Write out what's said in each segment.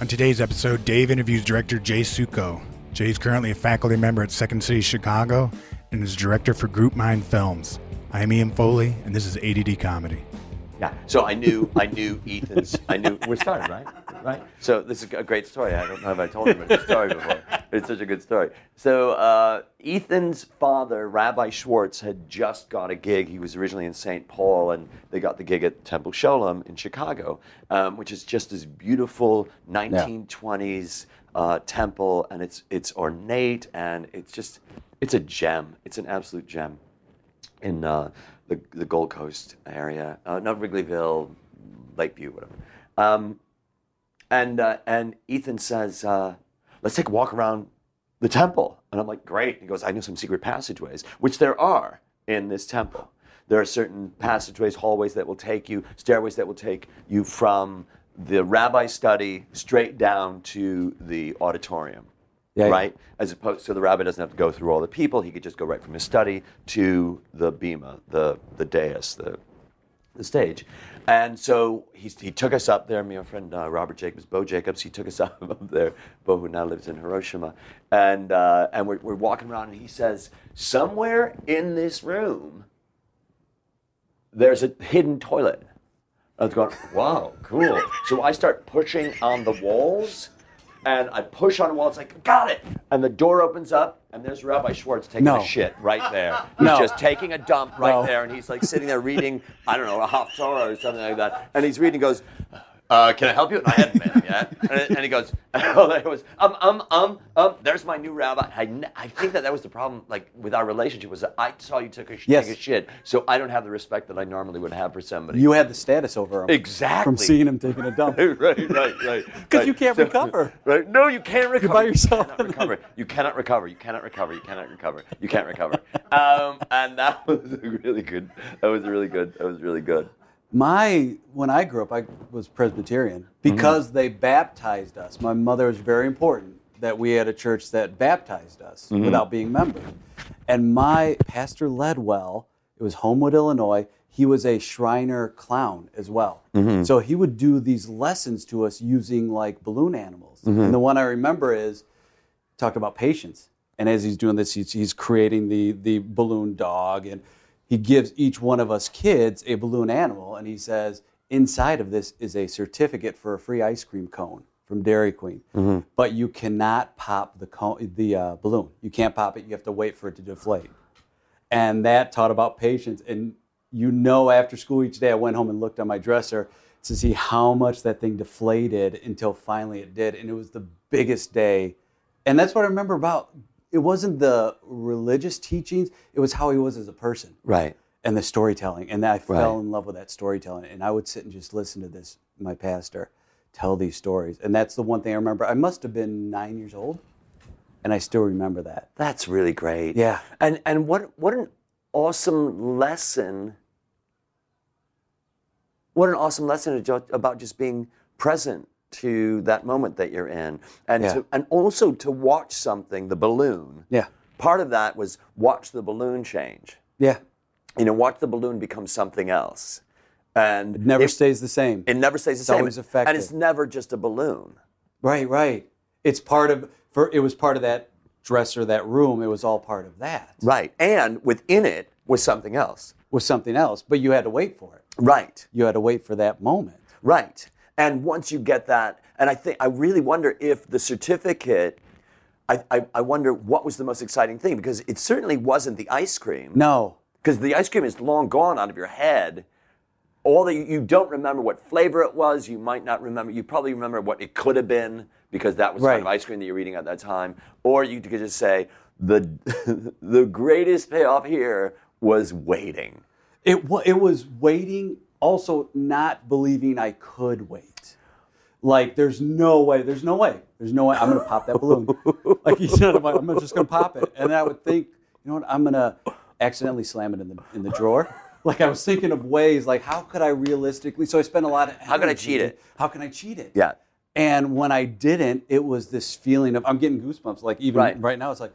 On today's episode, Dave interviews director Jay Sukow. Jay is currently a faculty member at Second City Chicago and is director for Group Mind Films. I'm Ian Foley, and this is ADD Comedy. Yeah. So I knew I knew Ethan's. I knew we're starting right, right. So this is a great story. I don't know if I told him this story before. It's such a good story. So uh, Ethan's father, Rabbi Schwartz, had just got a gig. He was originally in St. Paul, and they got the gig at Temple Sholom in Chicago, um, which is just this beautiful 1920s uh, temple, and it's it's ornate and it's just it's a gem. It's an absolute gem in uh, the, the Gold Coast area, uh, not Wrigleyville, Lakeview, whatever. Um, and uh, and Ethan says, uh, "Let's take a walk around the temple." And I'm like, "Great!" He goes, "I know some secret passageways, which there are in this temple. There are certain passageways, hallways that will take you, stairways that will take you from the rabbi study straight down to the auditorium." Yeah, yeah. right? As opposed to the rabbi doesn't have to go through all the people; he could just go right from his study to the bema, the the dais, the the stage. And so he, he took us up there. Me and my friend uh, Robert Jacobs, Bo Jacobs, he took us up, up there. Bo, who now lives in Hiroshima, and uh, and we're, we're walking around, and he says, somewhere in this room, there's a hidden toilet. I was going, wow, cool. So I start pushing on the walls, and I push on a wall. It's like, got it. And the door opens up, and there's Rabbi Schwartz taking No. a shit right there. He's No. just taking a dump right No. there, and he's like sitting there reading, I don't know, a Haftorah or something like that. And he's reading, goes, uh, can I help you? And I hadn't met him yet. And, and he goes, oh, it was, um, um, um, um, there's my new rabbi. I think that that was the problem, like, with our relationship, was that I saw you took a, sh- Yes. take a shit, so I don't have the respect that I normally would have for somebody. You had the status over him. Exactly. From seeing him taking a dump. right, right, right. 'Cause right. you can't recover. Right? No, you can't recover. by yourself. You cannot recover. You cannot recover. You cannot recover. You cannot recover. You can't recover. Um, and that was a really good. That was really good. That was really good. My when I grew up, I was Presbyterian because mm-hmm. they baptized us. My mother was very important that we had a church that baptized us mm-hmm. without being members. And my pastor Ledwell, it was Homewood, Illinois. He was a Shriner clown as well. Mm-hmm. So he would do these lessons to us using like balloon animals. And the one I remember is talked about patience. And as he's doing this, he's, he's creating the, the balloon dog. And he gives each one of us kids a balloon animal. And he says, inside of this is a certificate for a free ice cream cone from Dairy Queen. But you cannot pop the, cone, the uh, balloon. You can't pop it. You have to wait for it to deflate. And that taught about patience. And you know, after school each day, I went home and looked on my dresser to see how much that thing deflated until finally it did. And it was the biggest day. And that's what I remember about it wasn't the religious teachings, it was how he was as a person Right. and the storytelling. And I fell Right. in love with that storytelling. And I would sit and just listen to this, my pastor, tell these stories. And that's the one thing I remember. I must have been nine years old, and I still remember that. That's really great. Yeah. And and what what an awesome lesson. What an awesome lesson about just being present to that moment that you're in, and Yeah. to, and also to watch something, the balloon. Yeah. Part of that was watch the balloon change. Yeah. You know, watch the balloon become something else, and It never it, stays the same. it never stays the It's same. always affected. and it's never just a balloon. Right, right. It's part of for it was part of that dresser, that room. It was all part of that. Right. And within it was something else. Was something else, but you had to wait for it. Right. You had to wait for that moment. Right. And once you get that, and I think I really wonder if the certificate. I, I, I wonder what was the most exciting thing because it certainly wasn't the ice cream. No. Because the ice cream is long gone out of your head. All that you, don't remember what flavor it was. You might not remember. You probably remember what it could have been because that was the kind of ice cream that you're eating at that time. Or you could just say the the greatest payoff here was waiting. It it was waiting, also not believing I could wait. Like there's no way, there's no way, there's no way I'm gonna pop that balloon. like he said, I'm, I'm just gonna pop it, and I would think, you know what, I'm gonna accidentally slam it in the in the drawer. Like I was thinking of ways, like how could I realistically? So I spent a lot of How can I cheat it? How can I cheat it? Yeah. And when I didn't, it was this feeling of I'm getting goosebumps. Like even Right. right now, it's like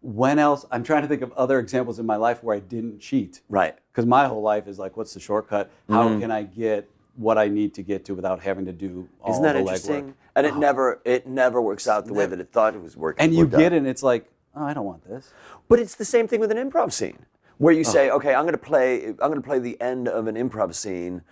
when else? I'm trying to think of other examples in my life where I didn't cheat Right. because my whole life is like, what's the shortcut? How mm. can I get what I need to get to without having to do all Isn't that the interesting? legwork. And it oh. never it never works out the way that it thought it was working. And you out. get it, and it's like, oh, I don't want this. But it's the same thing with an improv scene, where you oh. say, okay, I'm going to play, I'm going to play the end of an improv scene.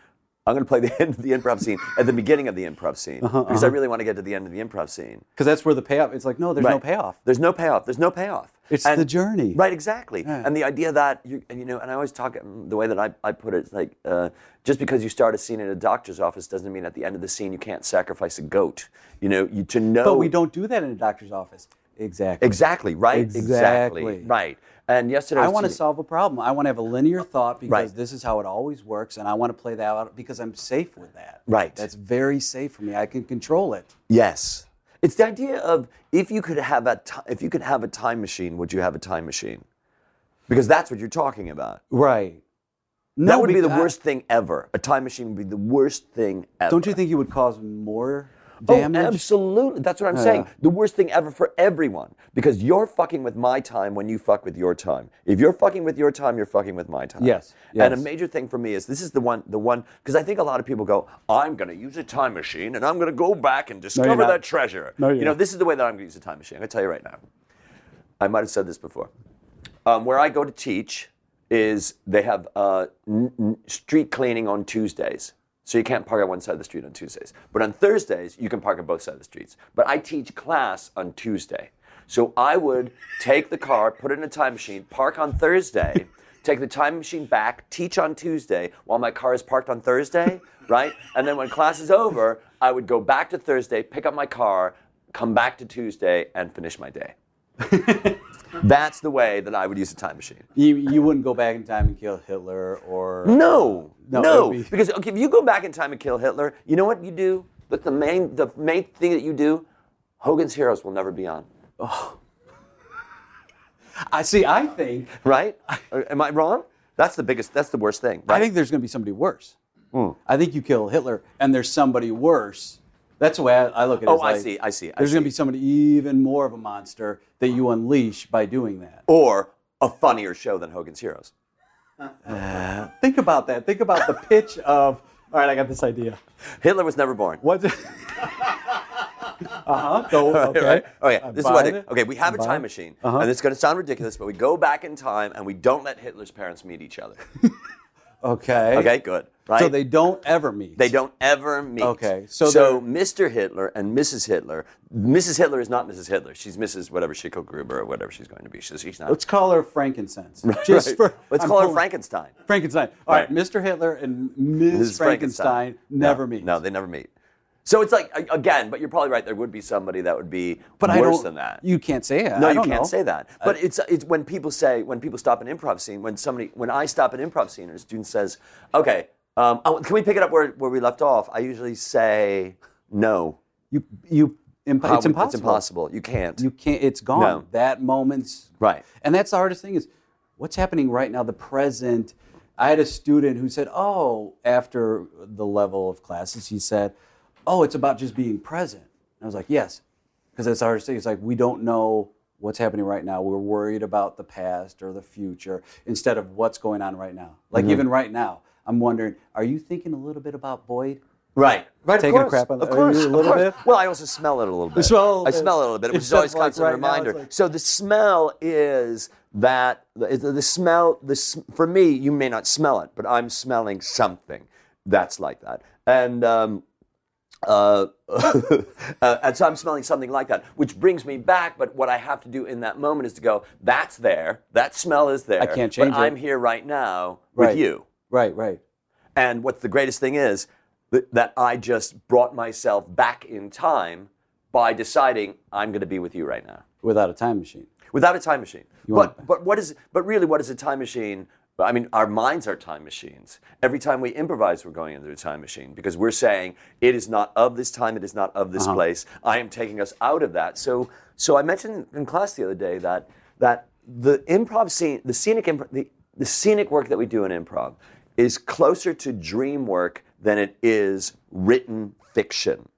I'm going to play the end of the improv scene at the beginning of the improv scene Uh-huh, because I really want to get to the end of the improv scene. Because that's where the payoff. It's like, no, there's no payoff. There's no payoff. There's no payoff. It's the journey. Right, exactly. And the idea that you, and, you know, and I always talk the way that I, I put it, it's like uh, just because you start a scene in a doctor's office doesn't mean at the end of the scene you can't sacrifice a goat. You know, you to know. But we don't do that in a doctor's office. Exactly. Exactly. Right. Exactly. Right. And yesterday I want to solve a problem. I want to have a linear thought because Right. this is how it always works, and I want to play that out because I'm safe with that. Right. That's very safe for me. I can control it. Yes. It's the idea of if you could have a if you could have a time machine, would you have a time machine? Because that's what you're talking about. Right. that would be the worst thing ever. A time machine would be the worst thing ever. Don't you think you would cause more Oh, absolutely. That's what I'm saying. The worst thing ever for everyone. Because you're fucking with my time when you fuck with your time. If you're fucking with your time, you're fucking with my time. Yes, And a major thing for me is this is the one, the one, because I think a lot of people go, I'm going to use a time machine and I'm going to go back and discover not. that treasure. No, you know, not. this is the way that I'm going to use a time machine. I'm going to tell you right now. I might have said this before. Um, where I go to teach is they have uh, n- n- street cleaning on Tuesdays. So you can't park on one side of the street on Tuesdays. But on Thursdays, you can park on both sides of the streets. But I teach class on Tuesday. So I would take the car, put it in a time machine, park on Thursday, take the time machine back, teach on Tuesday while my car is parked on Thursday, right? And then when class is over, I would go back to Thursday, pick up my car, come back to Tuesday, and finish my day. That's the way that I would use a time machine. You, you wouldn't go back in time and kill Hitler or. No, No, no, be- because okay, if you go back in time and kill Hitler, you know what you do? But the main, the main thing that you do, Hogan's Heroes will never be on, Oh. I see. I think. right? Uh, Am I wrong? That's the biggest. That's the worst thing. Right? I think there's going to be somebody worse. Hmm. I think you kill Hitler, and there's somebody worse. That's the way I, I look at it. Oh, It's I see, I see, I There's going to be somebody even more of a monster that you unleash by doing that. or a funnier show than Hogan's Heroes. Think about that. Think about the pitch of. All right, I got this idea. Hitler was never born. What's it? uh huh. Go. Okay. Right? Okay, I this is what. It, okay, we have a time machine, Uh-huh. and it's going to sound ridiculous, but we go back in time and we don't let Hitler's parents meet each other. Okay. Okay, good. Right? So they don't ever meet. They don't ever meet. Okay, so so Mr. Hitler and Mrs. Hitler. Mrs. Hitler is not Mrs. Hitler. She's Mrs. whatever Schicklgruber or whatever she's going to be. She's, she's not. Let's call her Frankincense. Just Right. for. Let's I'm call her Frankenstein. Frankenstein. All right. Right. Mr. Hitler and Ms. Frankenstein, never no, meet. No, they never meet. So it's like again, but you're probably right. There would be somebody that would be but I worse than that. You can't say it. No, I you can't know. say that. Uh, but it's it's when people say when people stop an improv scene when somebody when I stop an improv scene and a student says, "Okay, um, oh, can we pick it up where, where we left off?" I usually say, "No, You you. Imp- it's impossible. It's impossible. You can't." You can't. It's gone. No. That moment's Right. And that's the hardest thing is what's happening right now. The present. I had a student who said, "Oh, after the level of classes, he said, "Oh, it's about just being present." I was like, "Yes," because that's the hardest thing. It's like we don't know what's happening right now. We're worried about the past or the future instead of what's going on right now. Mm-hmm. Like even right now, I'm wondering, are you thinking a little bit about Boyd? Right. Right. Taking a of course. crap on the- of course. you a of little course. bit? Well, I also smell it a little bit. smell I smell it a little bit, which It's is always just like constant right now, reminder. like- so the smell is that the, the smell. The for me, you may not smell it, but I'm smelling something that's like that, and. Um, uh, uh, and so I'm smelling something like that, which brings me back. But what I have to do in that moment is to go, "That's there. That smell is there. I can't change but it." I'm here right now Right. with you." Right, right. And what's the greatest thing is that, that I just brought myself back in time by deciding I'm going to be with you right now Without a time machine. without a time machine. want- But but what is but really what is a time machine? I mean, our minds are time machines. Every time we improvise, we're going into a time machine because we're saying it is not of this time, it is not of this uh-huh. place. I am taking us out of that. So so I mentioned in class the other day that that the improv scene, the scenic improv, the, the scenic work that we do in improv is closer to dream work than it is written fiction.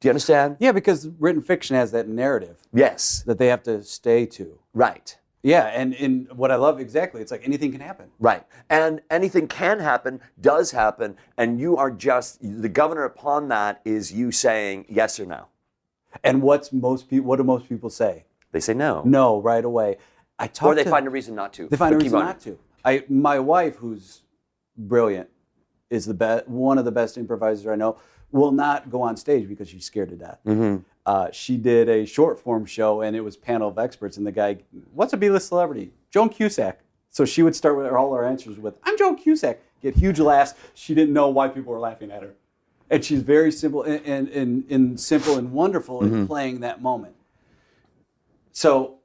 Do you understand? Yeah, because written fiction has that narrative Yes. that they have to stay to. Right. Yeah, and in what I love exactly, it's like anything can happen. Right. And anything can happen, does happen, and you are just the governor upon that is you saying yes or no. And what's most people? What do most people say? They say no. No, right away. I talk. Or they to, find a reason not to. They find a reason not to. I my wife, who's brilliant, is the best one of the best improvisers I know. Will not go on stage because she's scared to death. Mm-hmm. Uh, she did a short form show, and it was panel of experts, and the guy, what's a B-list celebrity? Joan Cusack. So she would start with all her answers with, "I'm Joan Cusack." Get huge laughs. She didn't know why people were laughing at her, and she's very simple and and, and, and simple and wonderful Mm-hmm. in playing that moment. So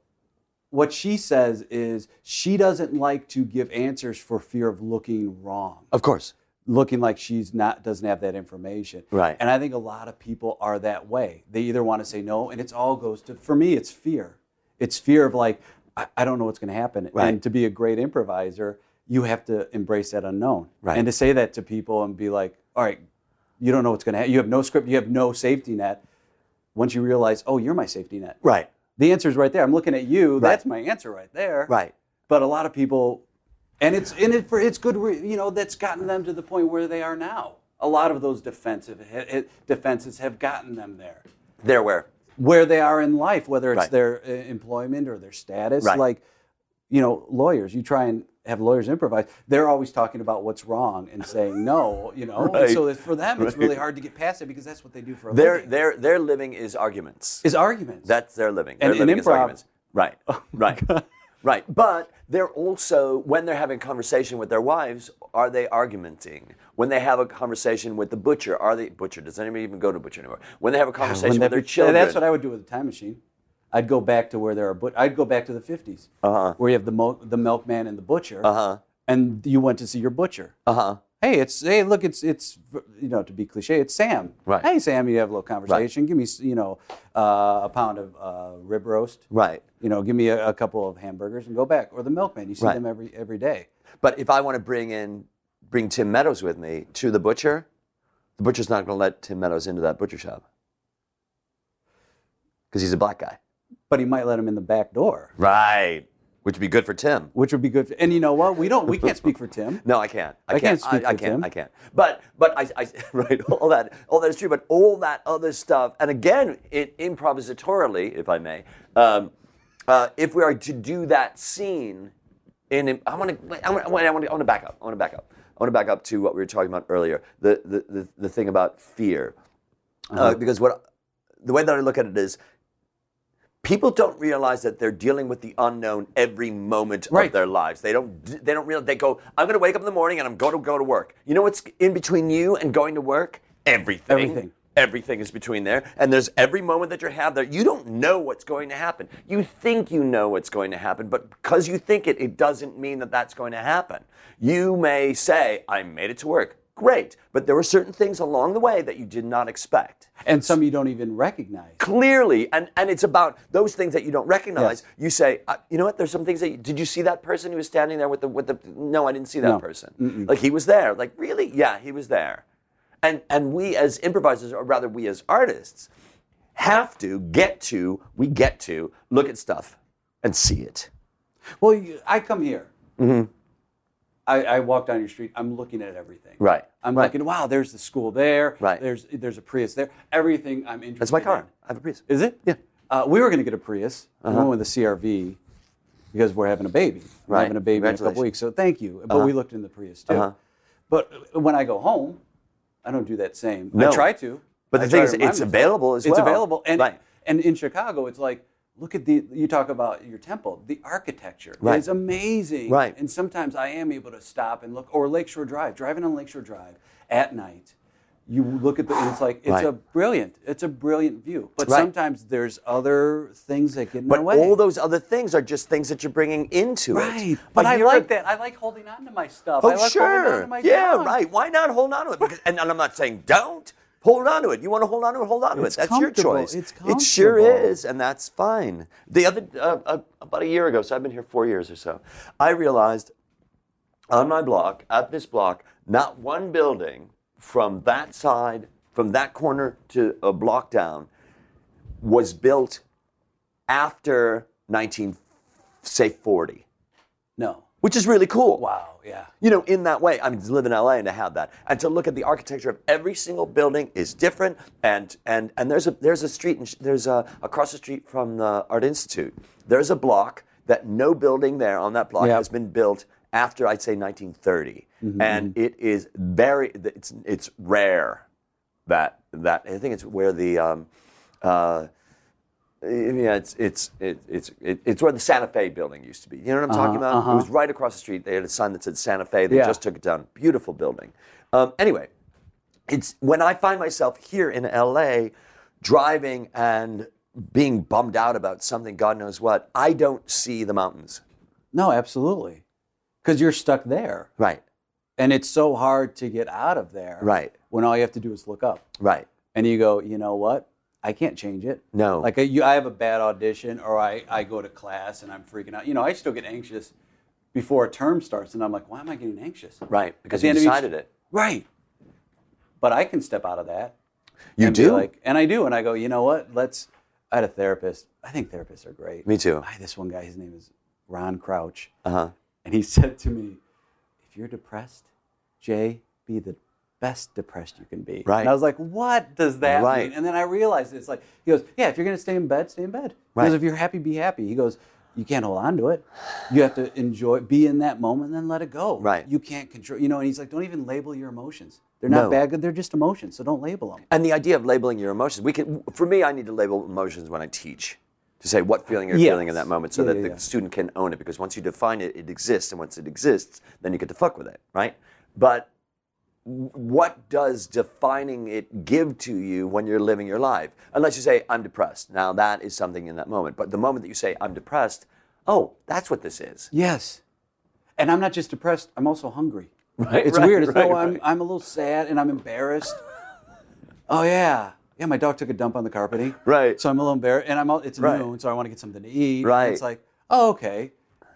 what she says is she doesn't like to give answers for fear of looking wrong, Of course. looking like she's not doesn't have that information. Right. And I think a lot of people are that way. They either want to say no, and it's all goes to for me, it's fear. It's fear of like I, I don't know what's going to happen. Right. And to be a great improviser, you have to embrace that unknown. Right. And to say that to people and be like, all right, you don't know what's going to happen. You have no script. You have no safety net. Once you realize, oh, you're my safety net. Right. The answer is right there. I'm looking at you. That's my answer right there. Right. But a lot of people, and it's in it for it's good. re- You know, that's gotten them to the point where they are now. A lot of those defensive defenses have gotten them there, There where? where they are in life, whether it's Right. their uh, employment or their status. Right. Like, you know, lawyers. You try and have lawyers improvise. They're always talking about what's wrong and saying no. You know, Right. and so for them, it's Right. really hard to get past it because that's what they do for a Their living. their their living is arguments. is arguments. That's their living. And their living is improv- Oh arguments. Right. Oh right. Right. But they're also when they're having a conversation with their wives, are they argumenting? When they have a conversation with the butcher, are they butcher? Does anybody even go to butcher anymore? When they have a conversation with their be- children, That's what I would do with a time machine. I'd go back to where there are, but I'd go back to the 50s, Uh-huh. where you have the mo- the milkman and the butcher, Uh-huh. and you went to see your butcher. Uh huh. Hey, it's hey, look, it's it's you know to be cliche, it's Sam. Right. Hey, Sam, you have a little conversation. Give me you know uh, a pound of uh, rib roast. Right. You know, give me a, a couple of hamburgers and go back. Or the milkman, you see Right. them every every day. But if I want to bring in bring Tim Meadows with me to the butcher, the butcher's not going to let Tim Meadows into that butcher shop because he's a black guy. But he might let him in the back door, Right. Which would be good for Tim. which would be good. For, and you know what? We don't. We can't speak for Tim. No, I can't. I, I can't. can't speak I, I for can't. Tim. I can't. But but I, I right all that all that is true. But all that other stuff, and again, it, improvisatorily, if I may, um, uh, if we are to do that scene, in I want to I want to I want to back up. I want to back up. I want to back up to what we were talking about earlier. The the the, the thing about fear, Uh-huh. uh, because what the way that I look at it is. People don't realize that they're dealing with the unknown every moment Right. of their lives. They don't. They don't realize. They go. I'm going to wake up in the morning and I'm going to go to work. You know what's in between you and going to work? Everything. Everything. Everything is between there, and there's every moment that you have there. You don't know what's going to happen. You think you know what's going to happen, but because you think it, it doesn't mean that that's going to happen. You may say, "I made it to work." Great, but there were certain things along the way that you did not expect. And some you don't even recognize. clearly and and it's about those things that you don't recognize. Yes. you say uh, you know what? There's some things that you, did you see that person who was standing there with the with the no i didn't see that No. person. Like he was there. Like really? Yeah he was there. And and we as improvisers or rather we as artists have to get to we get to look at stuff and see it. Well, you, I come here. I, I walk down your street. I'm looking at everything. Right. I'm Right. looking. Wow, there's the school there. Right. There's there's a Prius there. Everything I'm interested. that's my car in. i have a Prius. Is it? Yeah. Uh-huh. Uh, we were going to get a Prius. We went with a CRV because we're having a baby. We're Right. having a baby in a couple weeks. So thank you. But we looked in the Prius too. Uh-huh. But when I go home, I don't do that same. No. I try to. But the I thing is, it's available as well. It's available, and Right. and in Chicago, it's like look at the. You talk about your temple, the architecture Right. is amazing. Right. And sometimes I am able to stop and look, or Lakeshore Drive, driving on Lakeshore Drive at night. You look at the, and it's like it's Right. a brilliant, it's a brilliant view. But Right. sometimes there's other things that get in but the way. all those other things are just things that you're bringing into it right. But I like a- that. I like holding on to my stuff. Oh, I like holding on sure. to my Yeah, right. Why not hold on to it? Because, and I'm not saying don't. Hold on to it. You want to hold on to it? Hold on to It's it. That's your choice. It's It sure is, and that's fine. The other uh, uh, about a year ago, so I've been here four years or so. I realized on my block, at this block, not one building from that side, from that corner to a block down, was built after 19, say 40, No. Which is really cool. Wow. Yeah. You know, in that way, I mean, to live in LA and to have that, and to look at the architecture of every single building is different. And and and there's a there's a street, in, there's a across the street from the Art Institute. There's a block that no building there on that block Yep. has been built after I'd say 1930, Mm-hmm. and it is very it's it's rare that that I think it's where the um, uh, yeah, it's it's it, it's it, it's where the Santa Fe building used to be. You know what I'm talking about? It was right across the street. They had a sign that said Santa Fe. They Uh-huh, Yeah. just took it down. Beautiful building. Um, anyway, it's when I find myself here in LA, driving and being bummed out about something, God knows what. I don't see the mountains. No, absolutely. Because you're stuck there. Right. And it's so hard to get out of there. Right. When all you have to do is look up. Right. And you go, you know what? I can't change it. No. Like I, you, I have a bad audition, or I, I go to class and I'm freaking out. You know, I still get anxious before a term starts, and I'm like, why am I getting anxious? Right. Because you of each- decided it. Right. But I can step out of that. You do. like, and I do, and I go, you know what? Let's. I had a therapist. I think therapists are great. Me too. I had this one guy. His name is Ron Crouch, Uh huh. and he said to me, "If you're depressed, Jay, be the best depressed you can be." Right. And I was like, "What does that Right. mean?" And then I realized it's like he goes, "Yeah, if you're gonna stay in bed, stay in bed. Right. Because if you're happy, be happy." He goes. You can't hold on to it. You have to enjoy, be in that moment, and then let it go. Right. You can't control. You know, and he's like, don't even label your emotions. They're not No. bad. They're just emotions. So don't label them. And the idea of labeling your emotions, we can. For me, I need to label emotions when I teach, to say what feeling you're Yes. feeling in that moment, so Yeah, that yeah, the yeah. student can own it. Because once you define it, it exists, and once it exists, then you get to fuck with it, right? But what does defining it give to you when you're living your life? Unless you say I'm depressed. Now that is something in that moment. But the moment that you say I'm depressed, oh, that's what this is. Yes. And I'm not just depressed, I'm also hungry. Right, It's right, weird. It's right, no, I'm. I'm a little sad and I'm embarrassed. oh, yeah. Yeah, my dog took a dump on the carpeting. Right. So I'm a little embarrassed. And I'm all, it's Right. noon, so I want to get something to eat. And Right. it's like, oh, okay.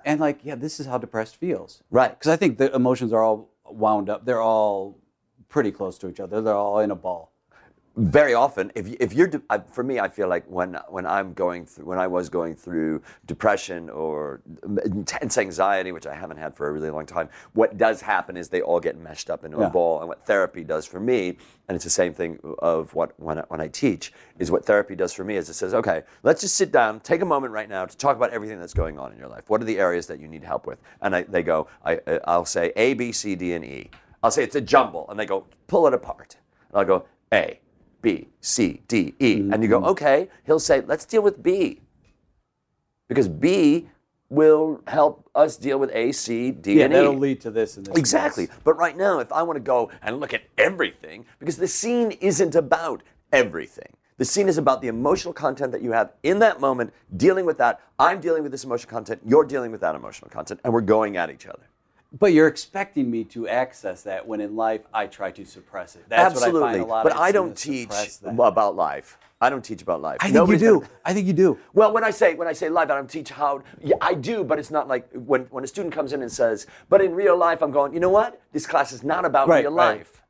And like, yeah, this is how depressed feels. Right. Because I think the emotions are all wound up. They're all pretty close to each other. They're all in a ball. very often if, if you're de- I- for me i feel like when when i'm going through when i was going through depression or intense anxiety which i haven't had for a really long time what does happen is they all get meshed up into a Yeah. ball and what therapy does for me and it's the same thing of what when I, when I teach is what therapy does for me is it says okay let's just sit down take a moment right now to talk about everything that's going on in your life what are the areas that you need help with and I, they go I, uh, i'll say a b c d and e i'll say it's a jumble and they go pull it apart and i'll go a B, C, D, E. And you go, Mm-hmm. okay. He'll say, let's deal with B. Because B will help us deal with A, C, D, Yeah, and E. that'll lead to this and this. Exactly. But right now, if I want to go and look at everything, because the scene isn't about everything. The scene is about the emotional content that you have in that moment, dealing with that. I'm dealing with this emotional content, you're dealing with that emotional content, and we're going at each other. But you're expecting me to access that when in life I try to suppress it. That's Absolutely. what I find a lot but I don't teach about life. I don't teach about life. I think Nobody's you do. gonna- I think you do. Well, when I say when I say life, I don't teach how. Yeah, I do, but it's not like when when a student comes in and says, "But in real life, I'm going." You know what? This class is not about Right, real right. life.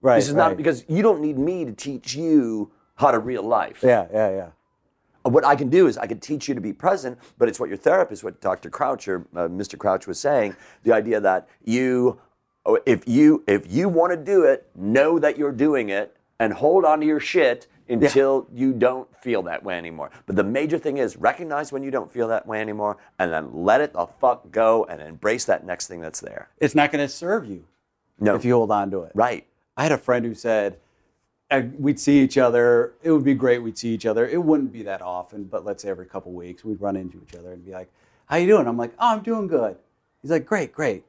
Right. This is not because you don't need me to teach you how to real life. Yeah, yeah, yeah. What I can do is I can teach you to be present, but it's what your therapist, what Dr. Crouch or uh, Mr. Crouch was saying, the idea that you, oh, if you if you want to do it, know that you're doing it and hold on to your shit until you don't feel that way anymore. But the major thing is recognize when you don't feel that way anymore and then let it the fuck go and embrace that next thing that's there. It's not going to serve you No. if you hold on to it. right. I had a friend who said we'd see each other. It would be great. We'd see each other. It wouldn't be that often, but let's say every couple weeks we'd run into each other and be like, "How you doing?" I'm like, "Oh, I'm doing good." He's like, "Great, great."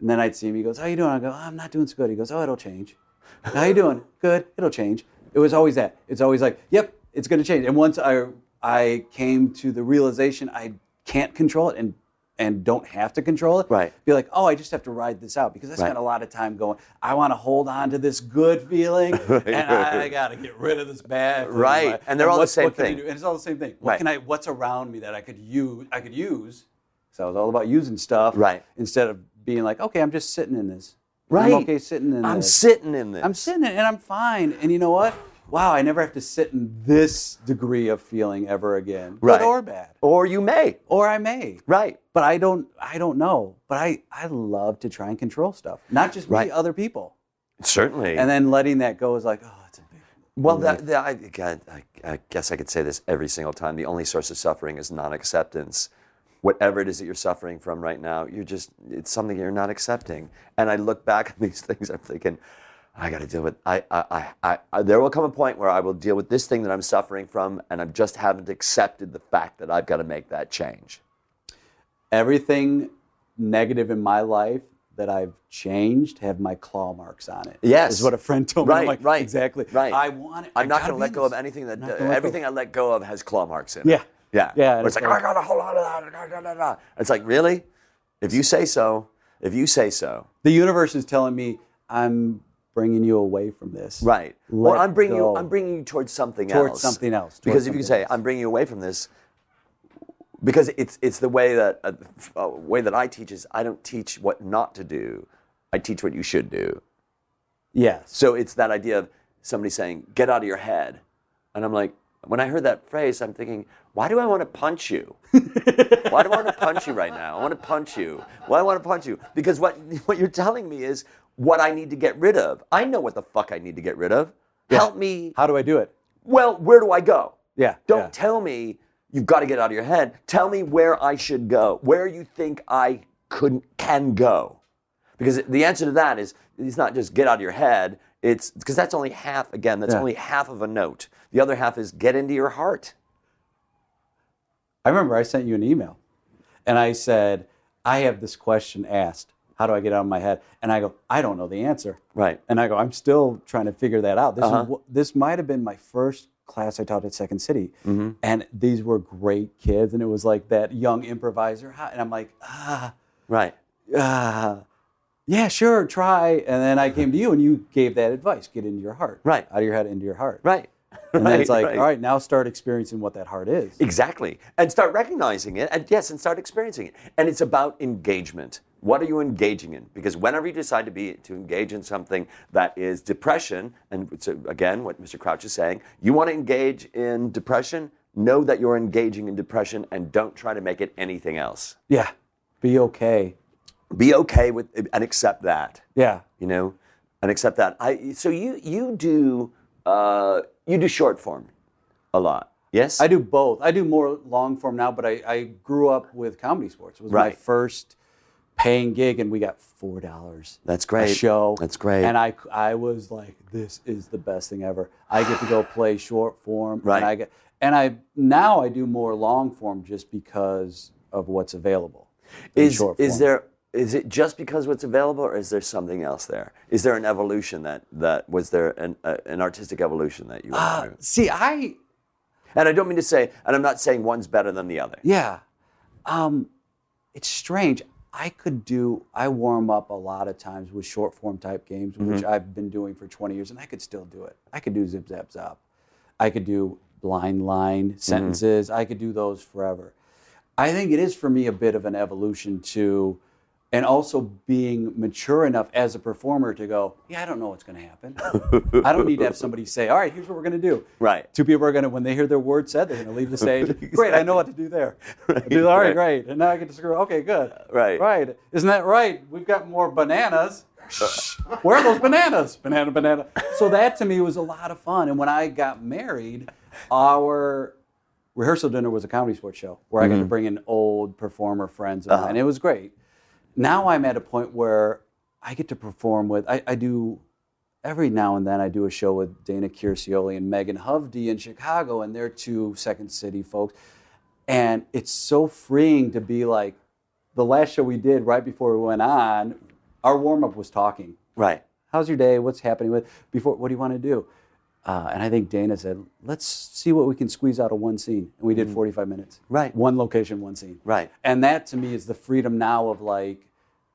And then I'd see him. He goes, "How you doing?" I go, oh, "I'm not doing so good." He goes, "Oh, it'll change." How you doing? Good. It'll change. It was always that. It's always like, "Yep, it's going to change." And once I I came to the realization I can't control it and and don't have to control it. Right. Be like, oh, I just have to ride this out because I spent Right. a lot of time going. I want to hold on to this good feeling, and I, right. got to get rid of this bad. feeling. Right. And they're all the same I thing. And it's all the same thing. What Right. can I? What's around me that I could use? I could use. So I was all about using stuff. Right. Instead of being like, okay, I'm just sitting in this. Right. I'm okay sitting in this. I'm sitting in this. I'm sitting in it and I'm fine. And you know what? Wow, I never have to sit in this degree of feeling ever again, Right. good or bad, Or you may. or I may. Right. But I don't. I don't know. But I I love to try and control stuff, not just me, Right. other people. Certainly. And then letting that go is like, oh, it's a big. Well, that, that, I, God, I, I guess I could say this every single time. The only source of suffering is non acceptance. Whatever it is that you're suffering from right now, you're just, it's something you're not accepting. And I look back at these things, I'm thinking, I got to deal with, I, I, I, I, there will come a point where I will deal with this thing that I'm suffering from, and I just haven't accepted the fact that I've got to make that change. Everything negative in my life that I've changed have my claw marks on it. Yes. is what a friend told me. Right, like, right, exactly. right. I want it. I'm not going to let go of anything that, go. everything I let go of has claw marks in it. Yeah. Yeah. Yeah, it's it's like, like- I got to hold on to that. da, da, da, da." It's like, really? If you say so, if you say so. The universe is telling me I'm bringing you away from this. Right. Let well, I'm bringing go. you. I'm bringing you towards something else. Towards else. something else, towards Because if you something say else. I'm bringing you away from this, because it's it's the way that uh, uh, way that I teach is I don't teach what not to do. I teach what you should do. Yeah. So it's that idea of somebody saying, "Get out of your head," and I'm like, when I heard that phrase, I'm thinking, why do I want to punch you? why do I want to punch you right now? I want to punch you. Why do I want to punch you? Because what what you're telling me is what I need to get rid of. I know what the fuck I need to get rid of. Help me. How do I do it? Well, where do I go? Yeah. Don't yeah. tell me you've got to get out of your head. Tell me where I should go, where you think I could can go. Because the answer to that is it's not just get out of your head. It's because that's only half. Again, that's Yeah. only half of a note. The other half is get into your heart. I remember I sent you an email and I said, I have this question asked. How do I get out of my head? And I go, I don't know the answer. Right. And I go, I'm still trying to figure that out. This, Uh-huh. is, this might have been my first class I taught at Second City. Mm-hmm. And these were great kids. And it was like that young improviser. And I'm like, ah, Right. ah, yeah, sure, try. And then I came to you and you gave that advice get into your heart. Right. Out of your head into your heart. Right. And then it's like, right. all right, now start experiencing what that heart is. Exactly. And start recognizing it, and yes, and start experiencing it. And it's about engagement. What are you engaging in? Because whenever you decide to be to engage in something that is depression, and it's, again, what Mr. Crouch is saying, you want to engage in depression, know that you're engaging in depression, and don't try to make it anything else. Yeah. Be okay. Be okay with and accept that. Yeah. You know, and accept that. I so you you do uh, you do short form a lot. Yes. I do both. I do more long form now, but I, I grew up with comedy sports. It was my first paying gig, and we got four dollars. That's great. A show. That's great. And I, I was like, this is the best thing ever. I get to go play short form. Right. And I get, and I now I do more long form just because of what's available. is short is there is it just because what's available or is there something else there is there an evolution that that was there an, uh, an artistic evolution that you went Uh, through see, I and i don't mean to say and i'm not saying one's better than the other Yeah. Um, it's strange. I could do, I warm up a lot of times with short form type games, which Mm-hmm. I've been doing for 20 years, and I could still do it. I could do zip, zap, zap. I could do blind Mm-hmm. line sentences. I could do those forever. I think it is for me a bit of an evolution to, and also being mature enough as a performer to go, yeah, I don't know what's going to happen. I don't need to have somebody say, all right, here's what we're going to do. Right. Two people are going to, when they hear their word said, they're going to leave the stage. Great, I know what to do there. Right, do, all right, right. great. And now I get to screw. Okay, good. Right. Right. Isn't that right? We've got more bananas. Uh. Where are those bananas? Banana, banana. So that to me was a lot of fun. And when I got married, our rehearsal dinner was a comedy sports show where I got to mm-hmm. bring in old performer friends of mine. Uh-huh. It was great. Now I'm at a point where I get to perform with, I, I do, every now and then I do a show with Dana Quercioli and Megan Hovde in Chicago, and they're two Second City folks. And it's so freeing to be like, the last show we did right before we went on, our warm up was talking. right How's your day? What's happening with before? What do you want to do? Uh, and I think Dana said, let's see what we can squeeze out of one scene. And we did 45 minutes. Right. One location, one scene. Right. And that to me is the freedom now of like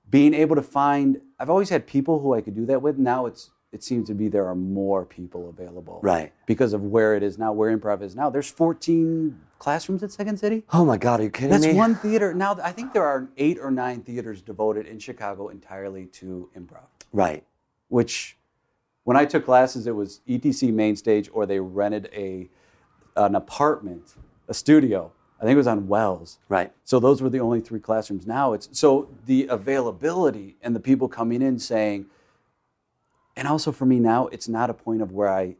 being able to find. I've always had people who I could do that with. Now it's it seems to be there are more people available. Right. Because of where it is now, where improv is now. There's 14 classrooms at Second City. oh my god are you kidding That's me one theater. Now I think there are eight or nine theaters devoted in Chicago entirely to improv right which when I took classes, it was ETC main stage, or they rented a an apartment, a studio. I think it was on Wells. Right. So those were the only three classrooms. Now it's so the availability and the people coming in saying, and also for me now, it's not a point of where I,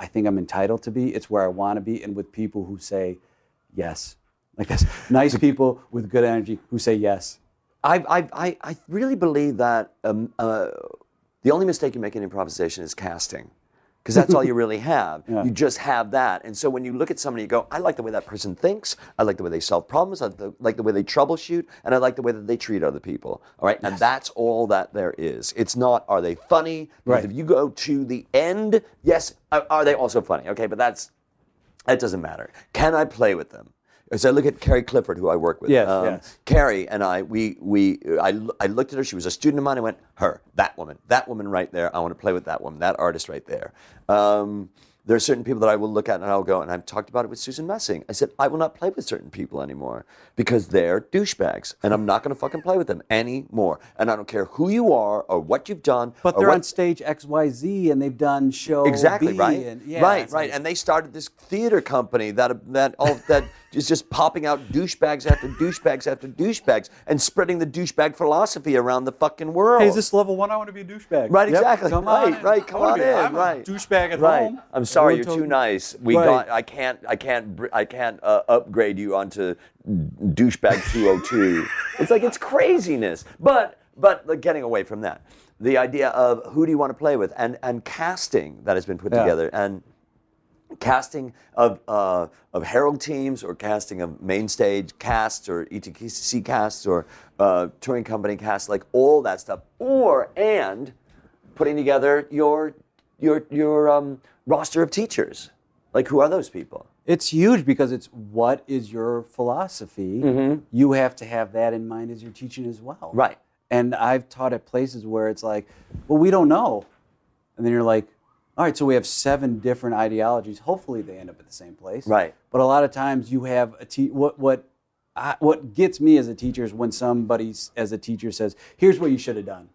I think I'm entitled to be. It's where I want to be, and with people who say, yes, like this, nice people with good energy who say yes. I, I, I, I really believe that um, uh, the only mistake you make in improvisation is casting. Because that's all you really have. Yeah. You just have that. And so when you look at somebody, you go, I like the way that person thinks. I like the way they solve problems. I like the, way they troubleshoot. And I like the way that they treat other people. All right. And that's all that there is. It's not, are they funny? Because Right. if you go to the end, yes, are, are they also funny? Okay. But that's, that doesn't matter. Can I play with them? As I look at Carrie Clifford, who I work with, Yes, um, yes. Carrie and I, we, we, I, I looked at her. She was a student of mine. I went, her, that woman, that woman right there. I want to play with that woman, that artist right there. Um, there are certain people that I will look at and I'll go, and I've talked about it with Susan Messing. I said, I will not play with certain people anymore because they're douchebags, and I'm not going to fucking play with them anymore. And I don't care who you are or what you've done. But or they're what- on stage X, Y, Z, and they've done show Exactly B, right, and- yeah, right, right, and they started this theater company that that all that is just popping out douchebags after douchebags after douchebags and spreading the douchebag philosophy around the fucking world. Hey, is this level one? I want to be a douchebag. Right, Yep, exactly. Come on right, in. right. Come on in. I'm a right. douchebag at right. home. I'm sorry, Everyone you're too me- nice. We Right. got. I can't. I can't. I can't uh, upgrade you onto douchebag 202. it's like it's craziness. But but like, getting away from that, the idea of who do you want to play with, and and casting that has been put Yeah. together, and casting of uh, of Harold teams or casting of main stage casts or ETC casts or uh, touring company casts, like all that stuff, or and putting together your your your um, roster of teachers. Like who are those people? It's huge because it's what is your philosophy? You have to have that in mind as you're teaching as well. Right. And I've taught at places where it's like, well, we don't know. And then you're like, all right, so we have seven different ideologies. Hopefully they end up at the same place. Right. But a lot of times you have a te- what what I, what gets me as a teacher is when somebody as a teacher says, "Here's what you should have done,"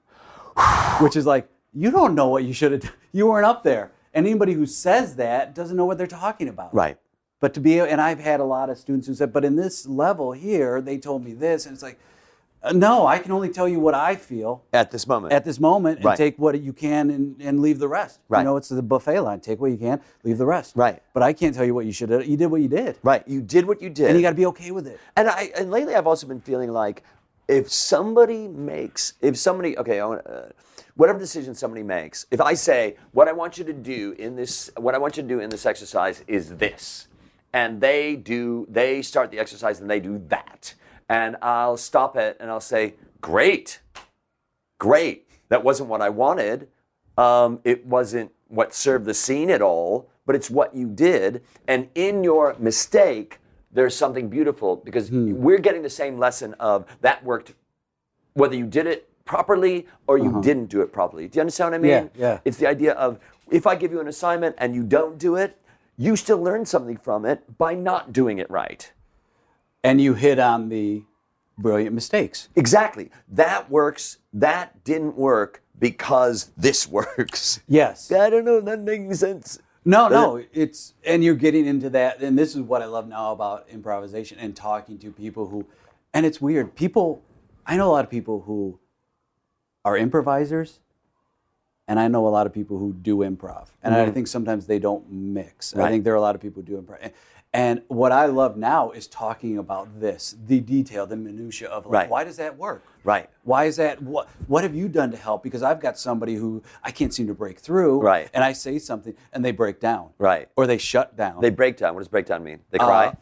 which is like you don't know what you should have. done. You weren't up there. And anybody who says that doesn't know what they're talking about. Right. But to be, and I've had a lot of students who said, but in this level here, they told me this, and it's like, uh, no, I can only tell you what I feel At this moment. at this moment, and Right. take what you can and, and leave the rest. Right. You know, it's the buffet line: take what you can, leave the rest. Right. But I can't tell you what you should. You did what you did, right. You did what you did. and you got to be okay with it. And I and lately I've also been feeling like if somebody makes if somebody okay uh, whatever decision somebody makes if I say what I want you to do in this what I want you to do in this exercise is this and they do they start the exercise and they do that and I'll stop it and I'll say great great that wasn't what I wanted um, it wasn't what served the scene at all, but it's what you did. And in your mistake, there's something beautiful because we're getting the same lesson of that worked, whether you did it properly or you didn't do it properly. Do you understand what I mean? Yeah, yeah. It's the idea of if I give you an assignment and you don't do it, you still learn something from it by not doing it right. And you hit on the brilliant mistakes. Exactly. That works. That didn't work because this works. Yes. I don't know. That makes sense. No, no, it's and you're getting into that, and this is what I love now about improvisation and talking to people who, and it's weird. People, I know a lot of people who are improvisers, and I know a lot of people who do improv, and I mm-hmm. think sometimes they don't mix. I think there are a lot of people who do improv, and what I love now is talking about this, the detail, the minutia of like, Right. why does that work? Right. Why is that? What What have you done to help? Because I've got somebody who I can't seem to break through, Right. And I say something, and they break down, Right. Or they shut down. They break down. What does breakdown mean? They cry. Uh,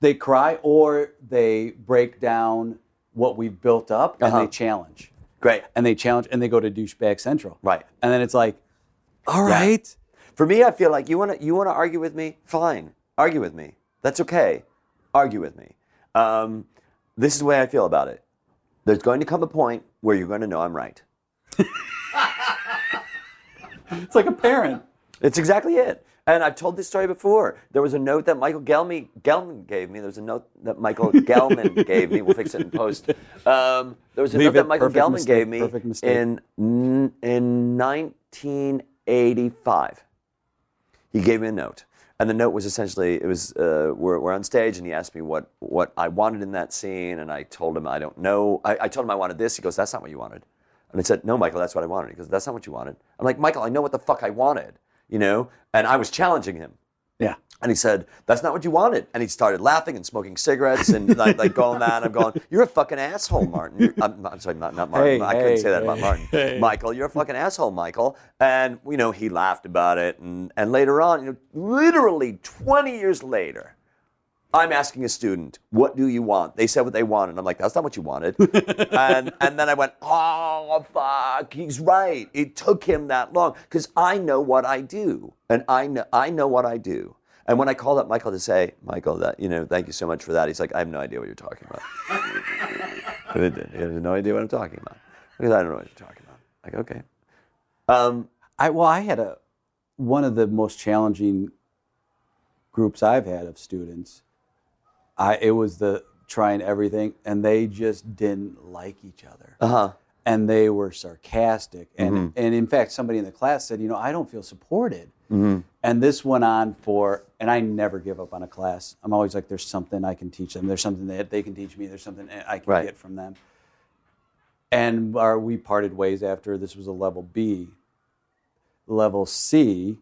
they cry, or they break down what we've built up, and Uh-huh. they challenge, Great. and they challenge, and they go to douchebag central, Right. And then it's like, all right, For me, I feel like you want to you want to argue with me. Fine, argue with me. That's okay. Argue with me. Um, this is the way I feel about it. There's going to come a point where you're going to know I'm right. it's like a parent. It's exactly it. And I've told this story before. There was a note that Michael Gellman, Gellman gave me. There was a note that Michael Gellman gave me. We'll fix it in post. Um, there was a Leave note that. Michael Perfect Gellman mistake. gave me Perfect mistake. in in 1985, he gave me a note. And the note was essentially, it was, uh, we're, we're on stage and he asked me what, what I wanted in that scene. And I told him, I don't know. I, I told him I wanted this. He goes, that's not what you wanted. And I said, no, Michael, that's what I wanted. He goes, that's not what you wanted. I'm like, Michael, I know what the fuck I wanted, you know? And I was challenging him. Yeah. And he said, "That's not what you wanted." And he started laughing and smoking cigarettes and like, like going mad. I'm going, "You're a fucking asshole, Martin." I'm, I'm sorry, not, not Martin. Hey, I couldn't hey, say that about Martin. hey. Michael, you're a fucking asshole, Michael. And you know, he laughed about it. And and later on, you know, literally 20 years later, I'm asking a student, "What do you want?" They said what they wanted. And I'm like, "That's not what you wanted." and and then I went, "Oh fuck, he's right. It took him that long because I know what I do, and I know I know what I do." And when I called up Michael to say, "Michael, that you know, thank you so much for that," he's like, "I have no idea what you're talking about." he has no idea what I'm talking about because I don't know what you're talking about. Like, okay. Um, I well, I had a one of the most challenging groups I've had of students. I it was the trying everything, and they just didn't like each other, uh huh. and they were sarcastic, and Mm-hmm. and in fact, somebody in the class said, you know, I don't feel supported, Mm-hmm. and this went on for, and I never give up on a class. I'm always like, there's something I can teach them. There's something that they can teach me. There's something I can Right. get from them. And our, we parted ways after this was a level B. Level C,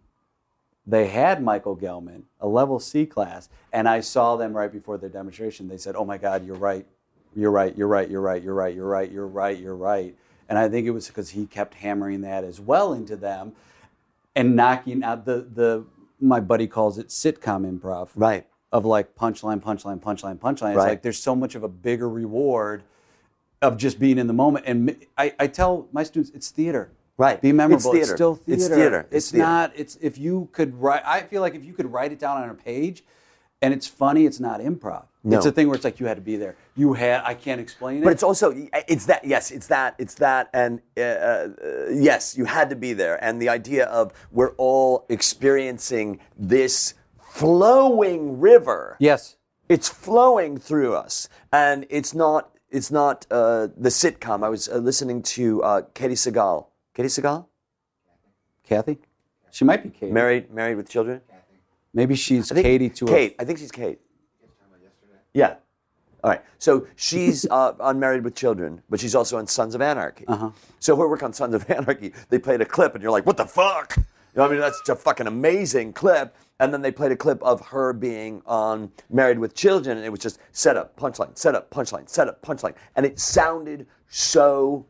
they had Michael Gellman, a level C class, and I saw them right before their demonstration. They said, "Oh my God, you're right, you're right, you're right, you're right, you're right, you're right, you're right, you're right." And I think it was because he kept hammering that as well into them, and knocking out the the my buddy calls it sitcom improv, Right. Of like punchline, punchline, punchline, punchline. It's Right. like there's so much of a bigger reward of just being in the moment. And I, I tell my students, it's theater. Right. Be memorable. It's theater. still theater. It's theater. It's It's, theater. not. It's if you could write. I feel like if you could write it down on a page, and it's funny, it's not improv. No. It's a thing where it's like you had to be there. You had. I can't explain it. But it's also it's that yes, it's that it's that and uh, uh, yes, you had to be there. And the idea of we're all experiencing this flowing river. yes. It's flowing through us, and it's not it's not uh, the sitcom. I was uh, listening to uh, Katie Sagal. Katie Sagal, Kathy. She might be Katie. married married with children. Maybe she's I think- Katie to Kate. I think she's Kate. Yeah. All right. So she's uh, on Married with Children, but she's also on Sons of Anarchy. Uh-huh. So her work on Sons of Anarchy, they played a clip, and you're like, "What the fuck?" You know, I mean, that's a fucking amazing clip. And then they played a clip of her being on Married with Children, and it was just set up, punchline, set up, punchline, set up, punchline, and it sounded so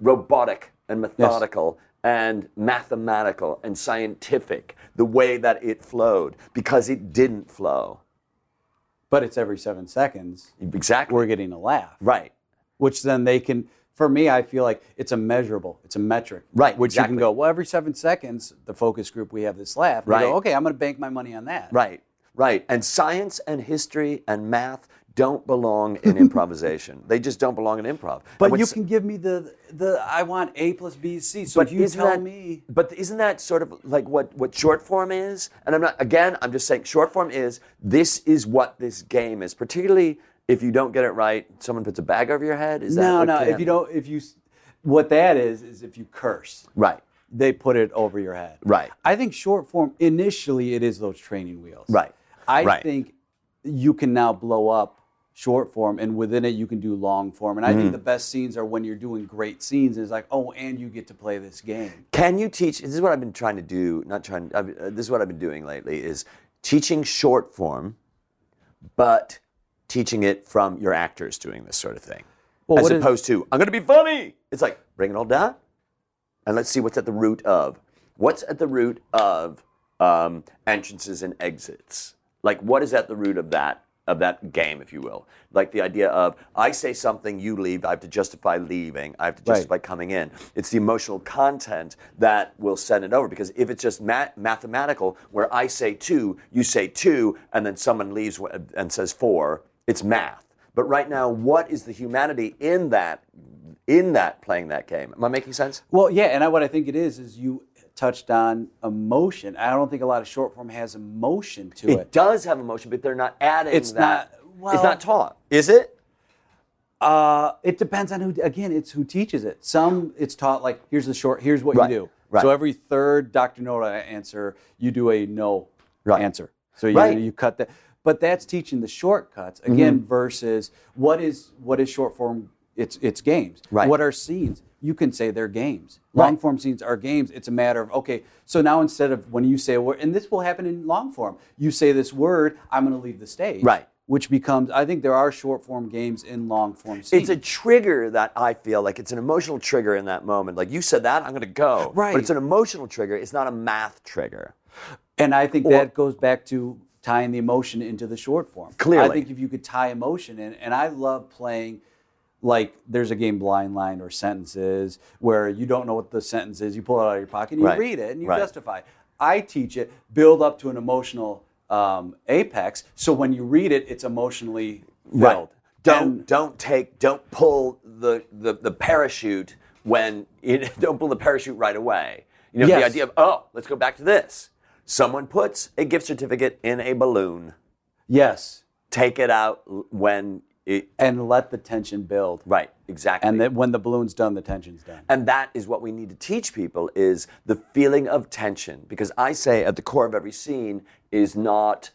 robotic and methodical and mathematical and scientific the way that it flowed because it didn't flow. but it's every seven seconds. Exactly. We're getting a laugh. right. which then they can for me i feel like it's a measurable it's a metric Right, which exactly. you can go well every seven seconds the focus group we have this laugh Right. go, okay i'm going to bank my money on that Right. Right. And science and history and math don't belong in improvisation. They just don't belong in improv. But you can give me the the i want a plus B C. so you tell that, me But isn't that sort of like what, what short form is? And I'm not, again, I'm just saying short form is this is what this game is, particularly if you don't get it right, someone puts a bag over your head. Is that no what no if you don't if you what that is is if you curse Right. they put it over your head Right. i think short form initially it is those training wheels Right. i Right. think you can now blow up short form and within it you can do long form and i Mm-hmm. think the best scenes are when you're doing great scenes and it's like oh and you get to play this game Can you teach? This is what I've been trying to do. Not trying. I've, uh, this is what I've been doing lately: is teaching short form, but teaching it from your actors doing this sort of thing, Well, as what is- opposed to I'm going to be funny. It's like bring it all down, and let's see what's at the root of what's at the root of um, entrances and exits. Like what is at the root of that of that game, if you will. Like the idea of I say something, you leave. I have to justify leaving. I have to Right. justify coming in. It's the emotional content that will send it over. Because if it's just ma- mathematical, where I say two, you say two, and then someone leaves and says four, it's math. But right now, what is the humanity in that? In that playing that game, am I making sense? Well, yeah, and I, what I think it is is you touched on emotion. I don't think a lot of short form has emotion to It it. does have emotion, but they're not adding. It's that. not- it's not taught, is it? Uh, it depends on who. Again, it's who teaches it. Some it's taught like here's the short. Here's what Right, you do. Right. So every third Dr. No answer, you do a no Right. answer. So you, Right. you cut that. But that's teaching the shortcuts again Mm-hmm. versus what is what is short form? It's it's games. Right. What are scenes? You can say they're games. Right. Long form scenes are games. It's a matter of okay. So now instead of when you say a word, and this will happen in long form, you say this word, I'm going to leave the stage. Right. Which becomes, I think there are short form games in long form scenes. It's a trigger that I feel like it's an emotional trigger in that moment. Like you said that, I'm going to go. Right. But it's an emotional trigger. It's not a math trigger. And I think Or- that goes back to tying the emotion into the short form. Clearly. I think if you could tie emotion in, and I love playing like there's a game blind line or sentences where you don't know what the sentence is, you pull it out of your pocket and you Right. read it and you Right. justify. I teach it, build up to an emotional um, apex, so when you read it, it's emotionally filled. Don't And- don't take don't pull the the, the parachute when you, don't pull the parachute right away. You know the idea of oh let's go back to this. Someone puts a gift certificate in a balloon. yes, Take it out when it and let the tension build. right exactly. And then when the balloon's done, the tension's done. And that is what we need to teach people is the feeling of tension. Because I say at the core of every scene is not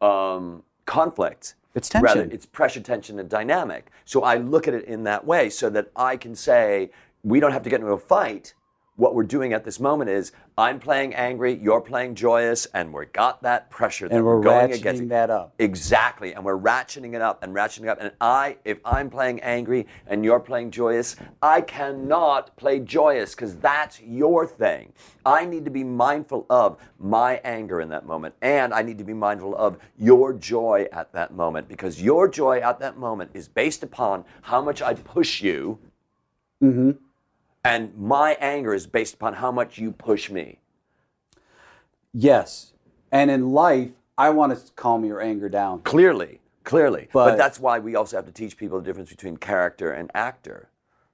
um, conflict. It's tension. Rather, it's pressure, tension, and dynamic. So I look at it in that way so that I can say, we don't have to get into a fight. What we're doing at this moment is I'm playing angry, you're playing joyous, and we've got that pressure that And we're going ratcheting against that up. Exactly, and we're ratcheting it up and ratcheting it up. And I, if I'm playing angry and you're playing joyous, I cannot play joyous because that's your thing. I need to be mindful of my anger in that moment, and I need to be mindful of your joy at that moment because your joy at that moment is based upon how much I push you, mm-hmm. And my anger is based upon how much you push me. Yes. And in life, I want to calm your anger down. Clearly, clearly. But, But- that's why we also have to teach people the difference between character and actor.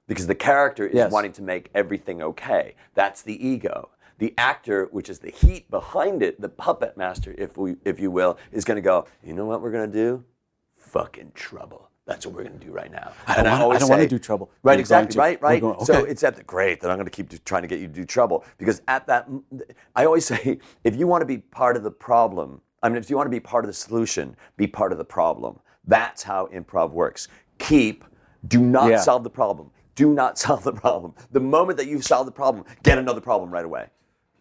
Because the character is Yes. wanting to make everything okay. That's the ego. The actor, which is the heat behind it, the puppet master, if we if you will, is gonna go, you know what we're gonna do? Fucking trouble. That's what we're gonna do right now. I don't wanna- I don't wanna do trouble. Right, We're exactly, to. right, right. going- So it's at the great that I'm going to keep trying to get you to do trouble because at that, I always say, if you want to be part of the problem, I mean, if you want to be part of the solution, be part of the problem. That's how improv works. Keep, do not Yeah. solve the problem. Do not solve the problem. The moment that you've solved the problem, get another problem right away.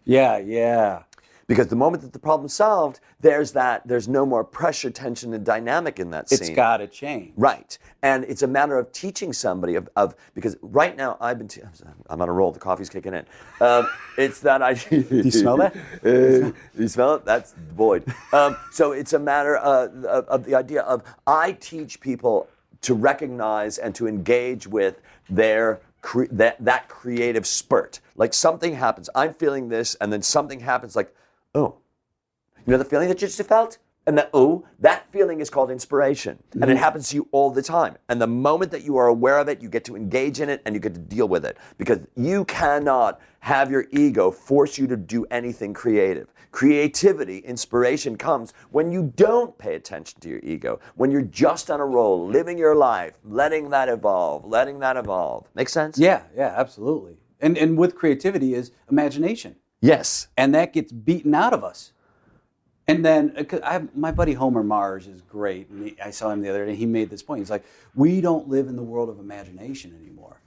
Yeah, yeah. Because the moment that the problem's solved, there's that, there's no more pressure, tension, and dynamic in that scene. It's got to change. Right. And it's a matter of teaching somebody of, of because right now I've been, te- I'm on a roll, the coffee's kicking in. Um, it's that I. Do you smell that? Uh, you smell it? That's void. Um, so it's a matter uh, of, of the idea of I teach people to recognize and to engage with their cre- that, that creative spurt. Like something happens, I'm feeling this, and then something happens like, oh, you know the feeling that you just felt? And that, oh, that feeling is called inspiration. And it mm-hmm. happens to you all the time. And the moment that you are aware of it, you get to engage in it and you get to deal with it. Because you cannot have your ego force you to do anything creative. Creativity, inspiration comes when you don't pay attention to your ego, when you're just on a roll, living your life, letting that evolve, letting that evolve. Make sense? Yeah, yeah, absolutely. And and with creativity is imagination, Yes. and that gets beaten out of us. And then uh, I have, my buddy Homer Mars is great. And he, I saw him the other day. He made this point. He's like, we don't live in the world of imagination anymore.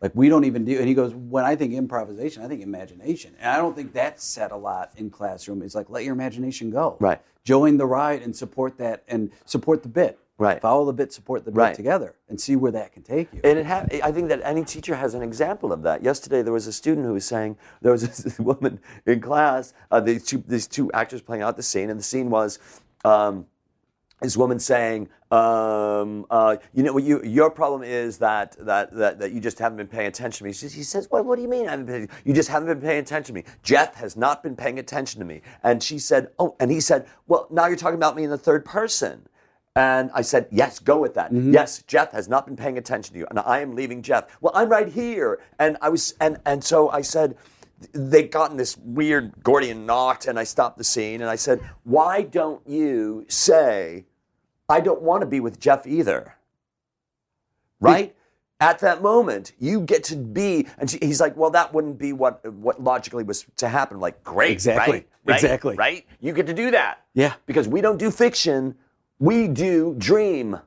Like we don't even do. And he goes, when I think improvisation, I think imagination. And I don't think that's said a lot in classroom. It's like let your imagination go. Right. Join the ride and support that and support the bit. Right. Follow the bit, support the bit Right. together, and see where that can take you. And it ha- I think that any teacher has an example of that. Yesterday, there was a student who was saying there was this woman in class. Uh, these two these two actors playing out the scene, and the scene was. Um, this woman saying, um, uh, "You know, you, your problem is that, that that that you just haven't been paying attention to me." She, she says, "What? What do you mean? I haven't been, you just haven't been paying attention to me." Jeff has not been paying attention to me, and she said, "Oh," and he said, "Well, now you're talking about me in the third person." And I said, yes, go with that. Mm-hmm. Yes, Jeff has not been paying attention to you, and I am leaving Jeff. Well, I'm right here, and I was, and and so I said, they got in this weird Gordian knot, and I stopped the scene, and I said, why don't you say, I don't want to be with Jeff either, right? at that moment, you get to be, and she, he's like, well, that wouldn't be what what logically was to happen. I'm like, great, Exactly. right? Right? Exactly. right? You get to do that. Yeah. because we don't do fiction, we do dream.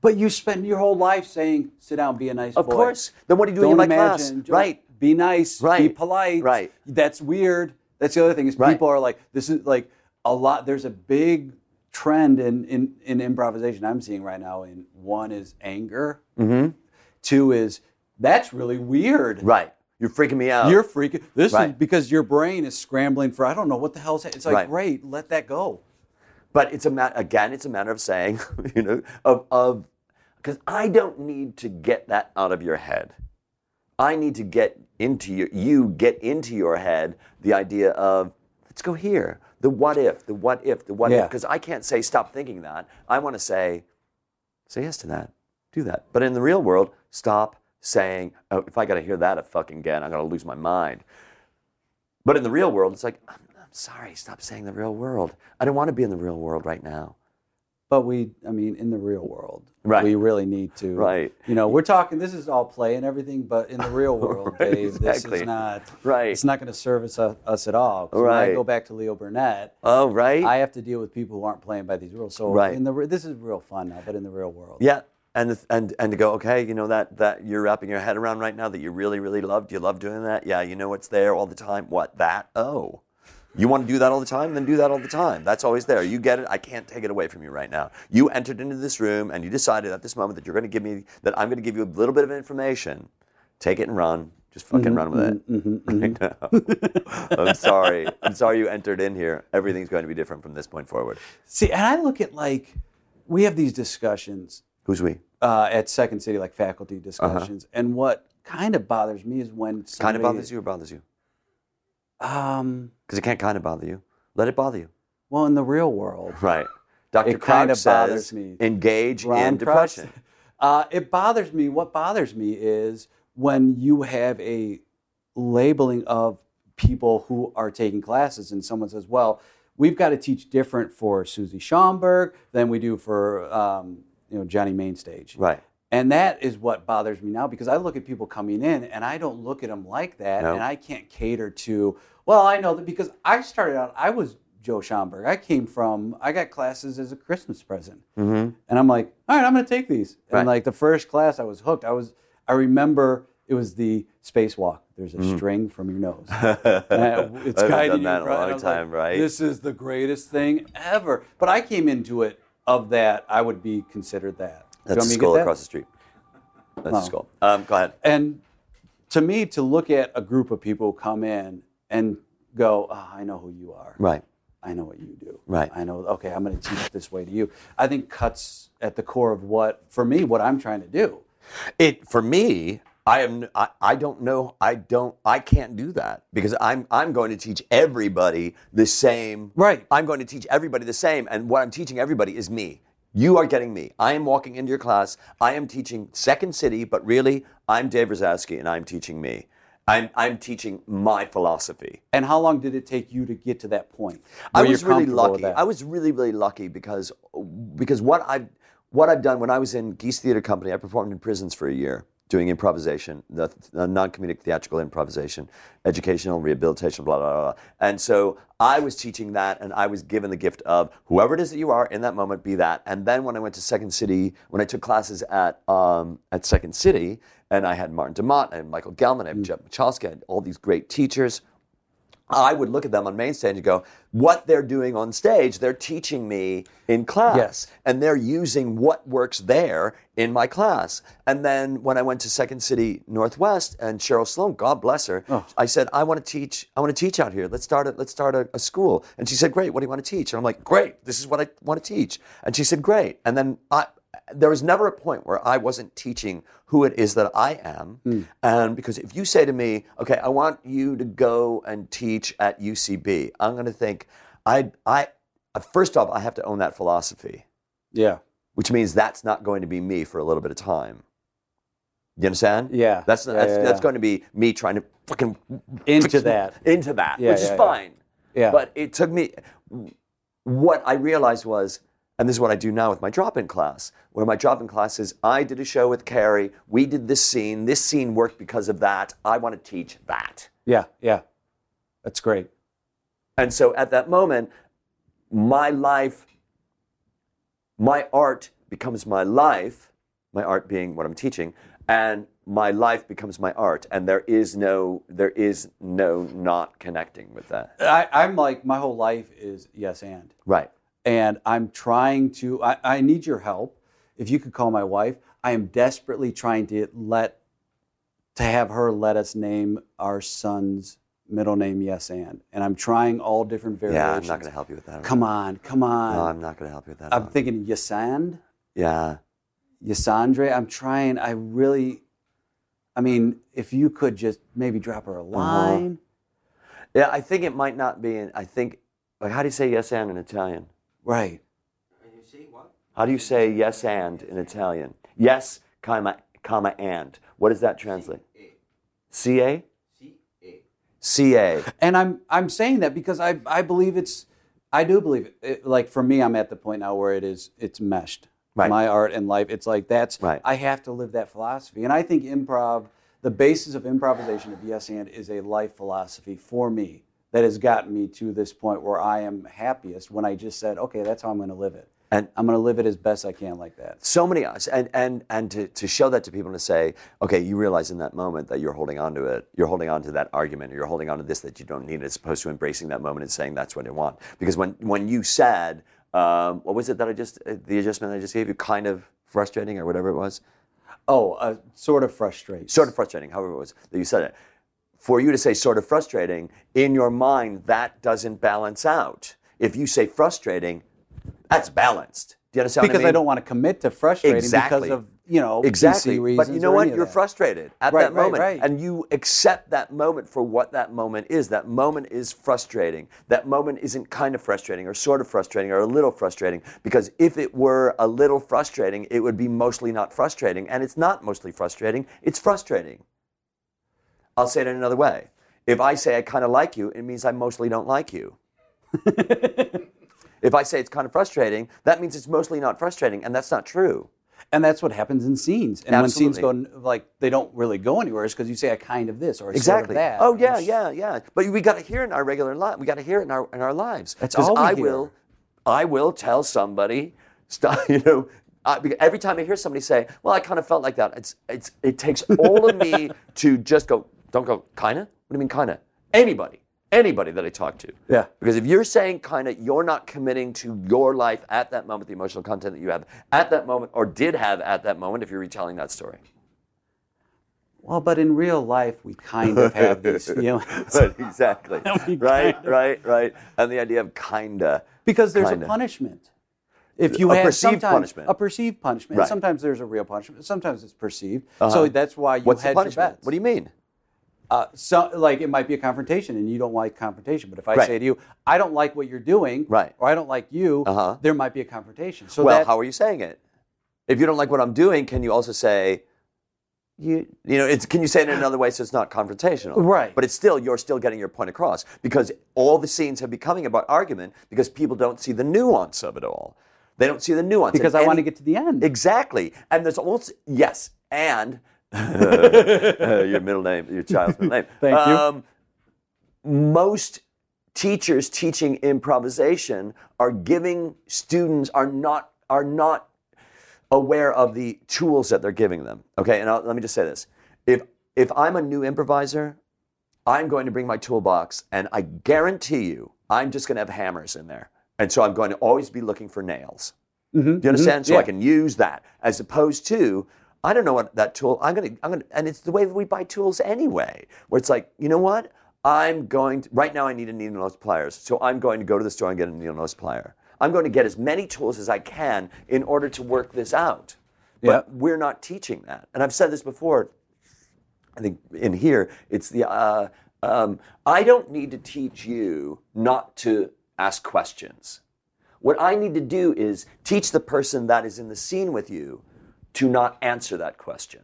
But you spend your whole life saying, "Sit down, be a nice Of boy." course. Then what are you doing Don't in my class? imagine. don't- Right. Be nice. right? Be Right. polite. Right. That's weird. That's the other thing is Right. people are like, this is like a lot. There's a big trend in in, in improvisation I'm seeing right now. In one is anger. Mm-hmm. Two is that's really weird. Right. You're freaking me out. You're freaking. This is Right. because your brain is scrambling for I don't know what the hell's. It's like Right. great, let that go. But it's a matter again. It's a matter of saying, you know, of of because I don't need to get that out of your head. I need to get into your you get into your head the idea of let's go here. The what if, the what if, the what if. Because I can't say stop thinking that. I want to say, say yes to that, do that. But in the real world, stop saying, oh, if I got to hear that a fucking again, I'm gonna lose my mind. But in the real world, it's like, I'm, I'm sorry, stop saying the real world. I don't want to be in the real world right now. But we, I mean, in the real world, Right. we really need to. Right. You know, we're talking. This is all play and everything, but in the real world, Right, Dave, this is not. Right. It's not going to service us, us at all. Right. When I go back to Leo Burnett, Oh, right? I have to deal with people who aren't playing by these rules. So Right. in the this is real fun now, but in the real world, yeah. And, and, and to go, okay, you know, that, that you're wrapping your head around right now that you really, really love. Do you love doing that? Yeah, you know what's there all the time. What? That? Oh. You want to do that all the time? Then do that all the time. That's always there. You get it. I can't take it away from you right now. You entered into this room and you decided at this moment that you're going to give me, that I'm going to give you a little bit of information. Take it and run. Just fucking mm-hmm, run with it. Mm-hmm, mm-hmm, right now. I'm sorry. I'm sorry you entered in here. Everything's going to be different from this point forward. See, and I look at like we have these discussions Who's we? uh, at Second City, like faculty uh-huh. discussions, and what kind of bothers me is when Kind of bothers you or bothers you? Um, Because it can't kind of bother you. Let it bother you. well, in the real world, Right. Dr. It Crouch bothers says me. engage Ron in depression. Uh, it bothers me. What bothers me is when you have a labeling of people who are taking classes, and someone says, "Well, we've got to teach different for Susie Schaumburg than we do for um, you know Johnny Mainstage." Right. And that is what bothers me now because I look at people coming in and I don't look at them like that, No. and I can't cater to. Well, I know that because I started out, I was Joe Schaumburg. I came from, I got classes as a Christmas present, Mm-hmm. and I'm like, all right, I'm going to take these. Right. And like the first class, I was hooked. I was, I remember it was the spacewalk. There's a string from your nose. It's I've guiding done you that a across- and long was like, time, right? This is the greatest thing ever. But I came into it of that. I would be considered that. That's want the me to school that? across the street. That's the school. Um, go ahead. And to me, to look at a group of people come in and go, oh, I know who you are. Right. I know what you do. Right. I know, okay, I'm going to teach this way to you. I think cuts at the core of what, for me, what I'm trying to do. It for me. I am. I, I don't know. I don't. I can't do that because I'm. I'm going to teach everybody the same. Right. I'm going to teach everybody the same, and what I'm teaching everybody is me. You are getting me. I am walking into your class. I am teaching Second City, but really, I'm Dave Razowsky, and I'm teaching me. I'm. I'm teaching my philosophy. And how long did it take you to get to that point? I was really lucky. I was really, really lucky because because what I've what I've done when I was in Geese Theater Company, I performed in prisons for a year doing improvisation, the, the non-comedic theatrical improvisation, educational rehabilitation, blah, blah blah blah. And so I was teaching that, and I was given the gift of whoever it is that you are in that moment, be that. And then when I went to Second City, when I took classes at um, at Second City, and I had Martin de Maat, and Michael Gellman, Mm. and Jeff Michalski, I had all these great teachers. I would look at them on main stage and go, what they're doing on stage, they're teaching me in class. Yes. And they're using what works there in my class. And then when I went to Second City Northwest and Cheryl Sloan, God bless her, Oh. I said, I want to teach, I want to teach out here. Let's start a, let's start a, a school. And she said, Great, what do you want to teach? And I'm like, Great, this is what I want to teach. And she said, Great. And then I there was never a point where I wasn't teaching who it is that I am. Hmm. And because if you say to me, okay, I want you to go and teach at UCB, I'm going to think, I, I, first off, I have to own that philosophy, yeah. which means that's not going to be me for a little bit of time. You understand? Yeah. That's Yeah, that's, yeah, that's yeah. going to be me trying to fucking Into that. into that, Yeah, which is fine. Yeah. But it took me. What I realized was and this is what I do now with my drop-in class, where my drop-in class is I did a show with Carrie, we did this scene, this scene worked because of that. I want to teach that. Yeah, yeah. That's great. And so at that moment, my life, my art becomes my life, my art being what I'm teaching, and my life becomes my art. And there is no, there is no not connecting with that. I, I'm like, my whole life is yes and. Right. And I'm trying to, I, I need your help. If you could call my wife, I am desperately trying to let, to have her let us name our son's middle name yes and. And I'm trying all different variations Yeah. I'm not going to help you with that. Come on, come on. No, I'm not going to help you with that. I'm thinking Yasand, yeah. Yasandre. I'm trying, I really, I mean, if you could just maybe drop her a Uh-huh. line. Yeah, I think it might not be. In, I think, like, how do you say yes and in Italian? Right. How do you say yes and in Italian? Yes, comma, comma, and. What does that translate? C A. C A. And I'm I'm saying that because I I believe it's I do believe it. it. Like for me, I'm at the point now where it is it's meshed. Right. My art and life. It's like that's Right. I have to live that philosophy. And I think improv, the basis of improvisation of yes and is a life philosophy for me that has gotten me to this point where I am happiest when I just said, okay, that's how I'm going to live it. And- I'm going to live it as best I can like that. so many us and and and to, to show that to people and to say okay you realize in that moment that you're holding on to it you're holding on to that argument or you're holding on to this that you don't need as opposed to embracing that moment and saying that's what i want because when when you said um, what was it that i just uh, the adjustment i just gave you kind of frustrating or whatever it was Oh, uh, sort of frustrating. sort of frustrating however it was that you said it for you to say sort of frustrating in your mind that doesn't balance out if you say frustrating that's balanced do you understand what because I, I mean? don't want to commit to frustrating Exactly. because of you know Exactly. But you know what? You're frustrated at Right, that right, moment. right. And you accept that moment for what that moment is. That moment is frustrating. That moment isn't kind of frustrating or sort of frustrating or a little frustrating. Because if it were a little frustrating, it would be mostly not frustrating. And it's not mostly frustrating, it's frustrating. I'll say it in another way. If I say I kind of like you, it means I mostly don't like you. if I say it's kind of frustrating, that means it's mostly not frustrating, and that's not true. And that's what happens in scenes. And when scenes go like they don't really go anywhere, it's because you say a kind of this or a Exactly. sort of that. Oh yeah, yeah, yeah. But we got to hear it in our regular life. We got to hear it in our in our lives. That's all we I hear. will, I will tell somebody. You know. I, every time I hear somebody say, "Well, I kind of felt like that," it's it's it takes all of me to just go. Don't go. Kinda. What do you mean, kinda? Anybody. Anybody that I talk to. Yeah. Because if you're saying kinda, you're not committing to your life at that moment, the emotional content that you have at that moment, or did have at that moment, if you're retelling that story. Well, but in real life, we kind of have these feelings Right, exactly. Right, kinda- right, right. And the idea of kinda. because there's Kinda. a punishment. If you A have perceived punishment. a perceived punishment, Right. sometimes there's a real punishment. Sometimes it's perceived. Uh-huh. So that's why you What's the hedge your bets. What do you mean? Uh, so, like it might be a confrontation, and you don't like confrontation. But if I Right. say to you, "I don't like what you're doing," Right. or "I don't like you," Uh-huh. there might be a confrontation. So well, that, how are you saying it? If you don't like what I'm doing, can you also say, you, you know, it's, can you say it in another way so it's not confrontational? Right. But it's still, you're still getting your point across because all the scenes have becoming about argument because people don't see the nuance of it all. They don't see the nuance. because I want to get to the end. Exactly. And there's also, yes, and your middle name, your child's middle name. Thank you. Um, most teachers teaching improvisation are giving students are not are not aware of the tools that they're giving them. Okay, and I'll, let me just say this: if if I'm a new improviser, I'm going to bring my toolbox, and I guarantee you, I'm just going to have hammers in there, and so I'm going to always be looking for nails. Do you understand? So I Mm-hmm. Yeah. can use that as opposed to I don't know what that tool. I'm gonna I'm gonna and it's the way that we buy tools anyway, where it's like you know what I'm going to, right now. I need a needle nose pliers, so I'm going to go to the store and get a needle nose plier. I'm going to get as many tools as I can in order to work this out. But Yeah. we're not teaching that, and I've said this before. I think in here it's the uh, um, I don't need to teach you not to ask questions. What I need to do is teach the person that is in the scene with you to not answer that question,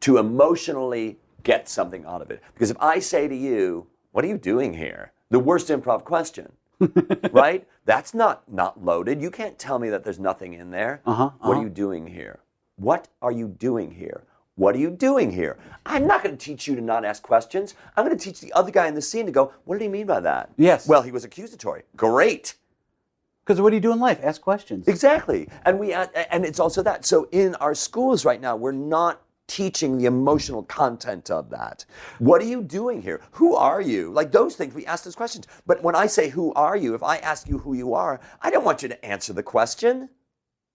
to emotionally get something out of it. Because if I say to you, What are you doing here? The worst improv question. right? That's not not loaded. You can't tell me that there's nothing in there. Uh-huh, What uh-huh. are you doing here? What are you doing here? What are you doing here? I'm not going to teach you to not ask questions. I'm going to teach the other guy in the scene to go, what did he mean by that? Yes. Well, he was accusatory. Great. Because what do you do in life? Ask questions. Exactly. And we uh, and it's also that. So in our schools right now, we're not teaching the emotional content of that. What are you doing here? Who are you? Like those things we ask those questions. But when I say who are you, if I ask you who you are, I don't want you to answer the question.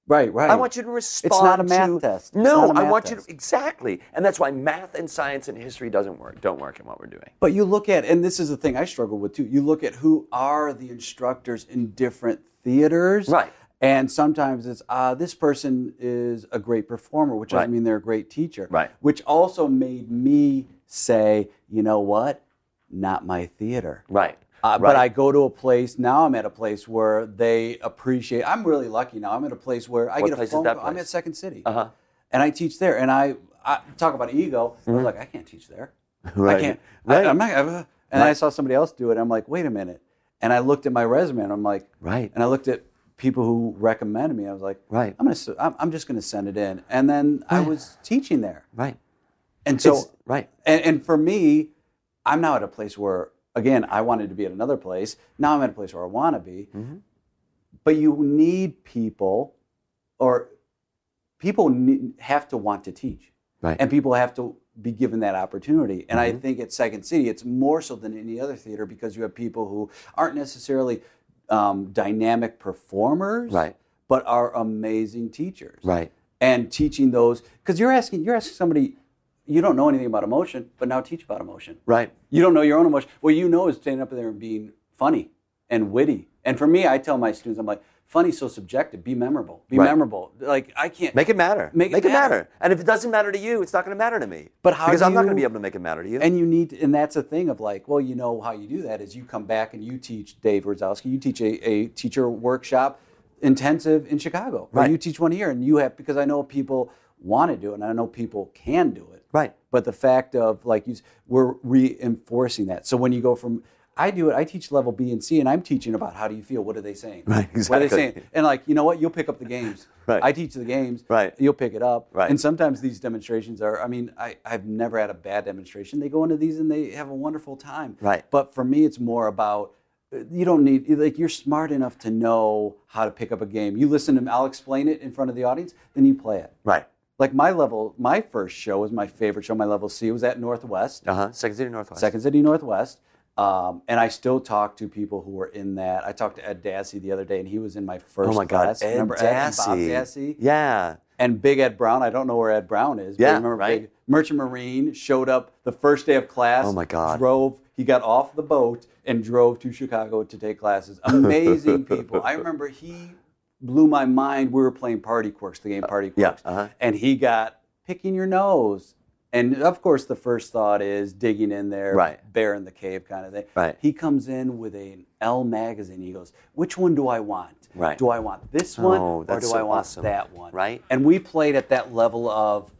Right, right. I want you to respond. It's not a math to- test. No, a I math want test. you to exactly. And that's why math and science and history doesn't work. Don't work in what we're doing. But you look at, and this is the thing I struggle with too. You look at who are the instructors in different theaters, Right. And sometimes it's uh, this person is a great performer, which Right. doesn't mean they're a great teacher, Right. Which also made me say, you know what, not my theater, Right. Uh, right. But I go to a place now. I'm at a place where they appreciate. I'm really lucky now. I'm at a place where I What get a phone call. I'm at Second City, Uh-huh. and I teach there. And I, I talk about ego. I'm like, I can't teach there. Mm-hmm. Right. I can't. Right. I, am not. uh, and I saw somebody else do it. I'm like, wait a minute. And I looked at my resume, and I'm like, Right. And I looked at people who recommended me. I was like, Right. I'm gonna. I'm, I'm just gonna send it in. And then I was teaching there. Right. And so, It's- right. and, and for me, I'm now at a place where, again, I wanted to be at another place. Now I'm at a place where I want to be. Mm-hmm. But you need people, or people need, have to want to teach, Right. and people have to be given that opportunity. And I think at Second City, it's more so than any other theater because you have people who aren't necessarily um, dynamic performers, Right. but are amazing teachers Right. and teaching those because you're asking you're asking somebody you don't know anything about emotion but now teach about emotion Right. you don't know your own emotion what you know is standing up there and being funny and witty and for me i tell my students i'm like funny's so subjective be memorable be Right. memorable like i can't Make it matter. Make it it matter. matter. And if it doesn't matter to you, it's not going to matter to me. But how Because I'm not going to be able to make it matter to you. and you need and that's a thing of like well you know how you do that is you come back and you teach dave Razowsky, you teach a, a teacher workshop intensive in chicago Right. you teach one here and you have because i know people want to do it and i know people can do it Right. but the fact of like you we're reinforcing that so when you go from I do it. I teach level B and C, and I'm teaching about how do you feel? What are they saying? Right, exactly. What are they saying? And like, you know what? You'll pick up the games. Right. I teach the games. Right. You'll pick it up. Right. And sometimes these demonstrations are. I mean, I, I've never had a bad demonstration. They go into these and they have a wonderful time. Right. But for me, it's more about uh, you don't need like you're smart enough to know how to pick up a game. You listen to me. I'll explain it in front of the audience. Then you play it. right. Like my level, my first show was my favorite show. My level C was at Northwest. Uh huh. Second City Northwest. Second City Northwest. Um, and I still talk to people who were in that. I talked to Ed Dassey the other day, and he was in my first Oh my God. class. Ed Remember Ed and Bob Dassey. Dassey? Yeah. And Big Ed Brown. I don't know where Ed Brown is. But Yeah, remember right. Big Merchant Marine showed up the first day of class. Oh my God. Drove. He got off the boat and drove to Chicago to take classes. Amazing people. I remember he blew my mind. We were playing Party Quirks, the game Party yeah, Quirks, uh-huh. and he got picking your nose. And of course, the first thought is digging in there, Right. bear in the cave kind of thing. Right. He comes in with an Elle magazine. He goes, "Which one do I want? Right. Do I want this one Oh, or do so I want awesome. that one?" Right. And we played at that level of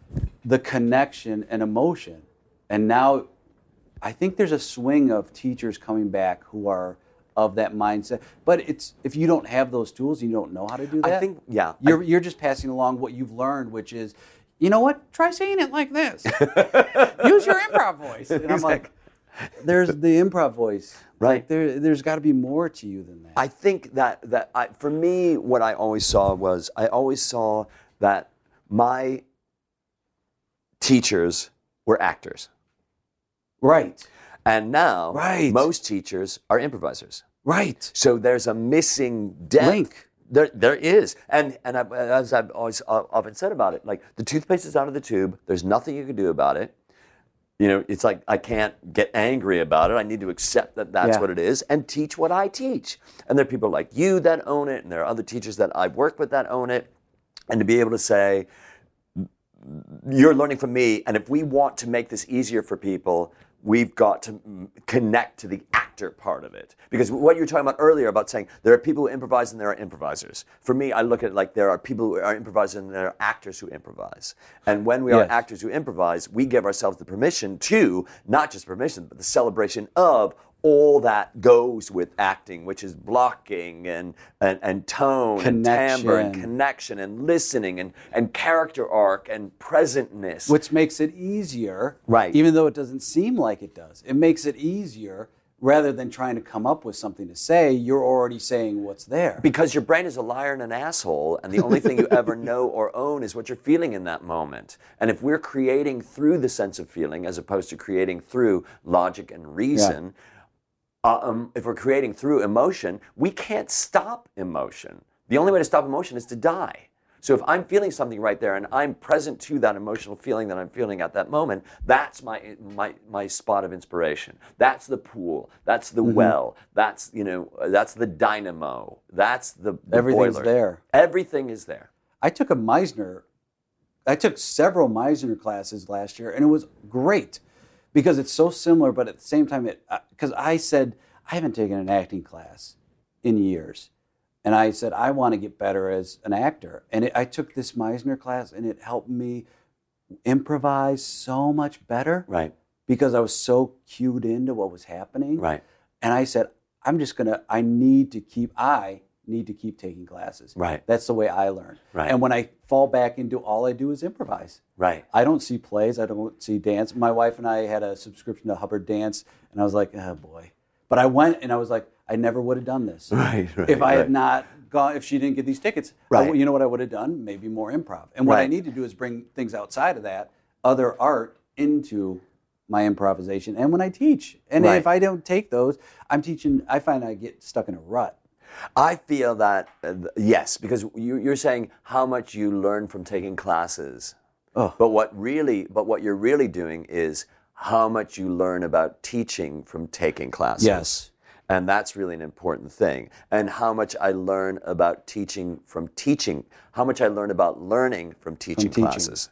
the connection and emotion. And now, I think there's a swing of teachers coming back who are of that mindset. But it's if you don't have those tools, you don't know how to do that. I think, yeah. You're, you're just passing along what you've learned, which is, you know what? Try saying it like this. Use your improv voice. And I'm like, there's the improv voice. Right. Like there, there's got to be more to you than that. I think that that I, for me, what I always saw was I always saw that my teachers were actors, right. and now Right. most teachers are improvisers. Right. So there's a missing depth. Link. There, there is, and and I, as I've always uh, often said about it, like the toothpaste is out of the tube. There's nothing you can do about it. You know, it's like I can't get angry about it. I need to accept that that's Yeah. what it is and teach what I teach. And there are people like you that own it, and there are other teachers that I've worked with that own it. And to be able to say, you're learning from me, and if we want to make this easier for people, we've got to connect to the actor part of it. Because what you were talking about earlier about saying there are people who improvise and there are improvisers. For me, I look at it like there are people who are improvisers and there are actors who improvise. And when we are actors who improvise, we give ourselves the permission to, not just permission, but the celebration of all that goes with acting, which is blocking and and, and tone and timbre and Connection. connection and listening and, and character arc and presentness. which makes it easier Right. even though it doesn't seem like it does it makes it easier rather than trying to come up with something to say you're already saying what's there Because your brain is a liar and an asshole, and the only thing you ever know or own is what you're feeling in that moment. And if we're creating through the sense of feeling as opposed to creating through logic and reason, uh, um, if we're creating through emotion, we can't stop emotion. The only way to stop emotion is to die. So if I'm feeling something right there and I'm present to that emotional feeling that I'm feeling at that moment, that's my my my spot of inspiration. That's the pool. That's the Mm-hmm. well. That's you know that's the dynamo. That's the, the Everything's boiler. there. Everything is there. i took a meisner i took several meisner classes last year and it was great because it's so similar but at the same time it uh, because i said i haven't taken an acting class in years and i said i want to get better as an actor and it, i took this meisner class and it helped me improvise so much better Right. because I was so cued into what was happening. Right. And I said, I'm just gonna. I need to keep. I need to keep taking classes. Right. That's the way I learn. Right. And when I fall back into all I do is improvise. Right. I don't see plays. I don't see dance. My wife and I had a subscription to Hubbard Dance, and I was like, oh boy. But I went and I was like, I never would have done this Right, right, if I right. had not gone. If she didn't get these tickets, Right. w- you know what I would have done? Maybe more improv. And what I need to do is bring things outside of that, other art, into my improvisation and when I teach. And Right. if I don't take those, I'm teaching. I find I get stuck in a rut. I feel that uh, yes, because you, you're saying how much you learn from taking classes. Oh. But what really, but what you're really doing is how much you learn about teaching from taking classes. Yes. And that's really an important thing. And how much I learn about teaching from teaching, how much I learn about learning from teaching, teaching. classes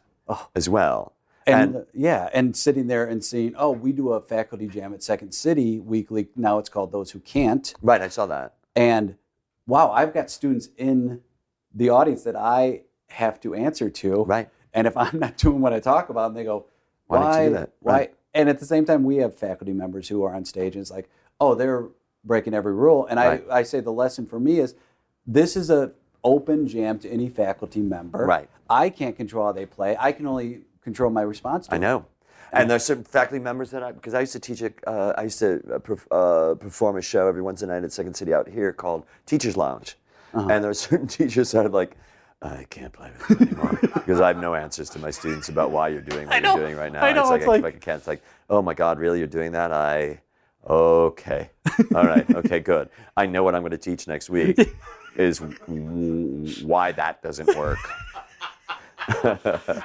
as well. And, uh, yeah, and sitting there and seeing, oh, we do a faculty jam at Second City weekly. Now it's called Those Who Can't. right, I saw that. And wow, I've got students in the audience that I have to answer to. Right. And if I'm not doing what I talk about, and they go, Why why? didn't you do that?" Why? Right. And at the same time, we have faculty members who are on stage, and it's like, oh, they're breaking every rule. And Right. I, I say the lesson for me is, this is a open jam to any faculty member. Right. I can't control how they play. I can only control my response to I know. And there's certain faculty members that I, because I used to teach, uh, I used to uh, uh, perform a show every Wednesday night at Second City out here called Teachers Lounge. Uh-huh. And there are certain teachers that are like, I can't play with you anymore because I have no answers to my students about why you're doing what know. you're doing right now. I know, It's like, it's I, like- I can't. It's like, oh my God, really? You're doing that? I, okay. All right. Okay, good. I know what I'm going to teach next week is w- why that doesn't work.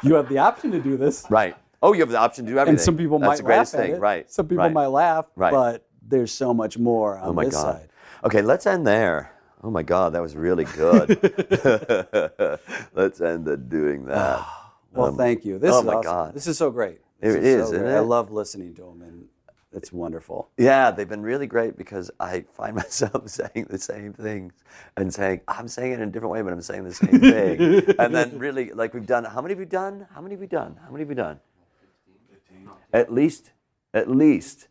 You have the option to do this. Right. Oh, you have the option to do everything. and some people That's might the greatest laugh thing. at it. Right. Some people right. might laugh, Right. but there's so much more oh on Oh my this God. side. Okay, let's end there. Oh my God, that was really good. let's end it doing that. Well, um, thank you. This oh is my awesome. God. This is so great. It This is, so great. I love listening to them, and it's wonderful. Yeah, they've been really great because I find myself saying the same things and saying, I'm saying it in a different way, but I'm saying the same thing. and then really, like we've done, how many have we done? How many have we done? How many have we done? At least, at least.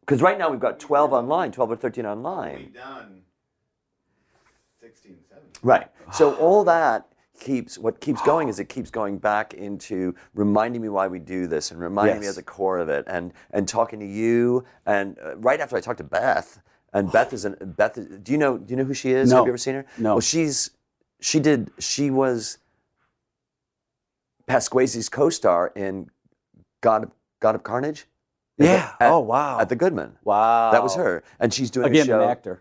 Because right now we've got 12 online, 12 or 13 online. We've done 16, 17. Right. So all that keeps what keeps going is it keeps going back into reminding me why we do this and reminding me Yes. at the core of it and and talking to you and uh, right after I talked to Beth and Beth is an Beth is, do you know do you know who she is? No. Have you ever seen her? No. Well, she's she did she was Pasquesi's co-star in God of, God of Carnage. Yeah. At- oh wow. At the Goodman. wow. That was her, and she's doing Again, a show. an actor.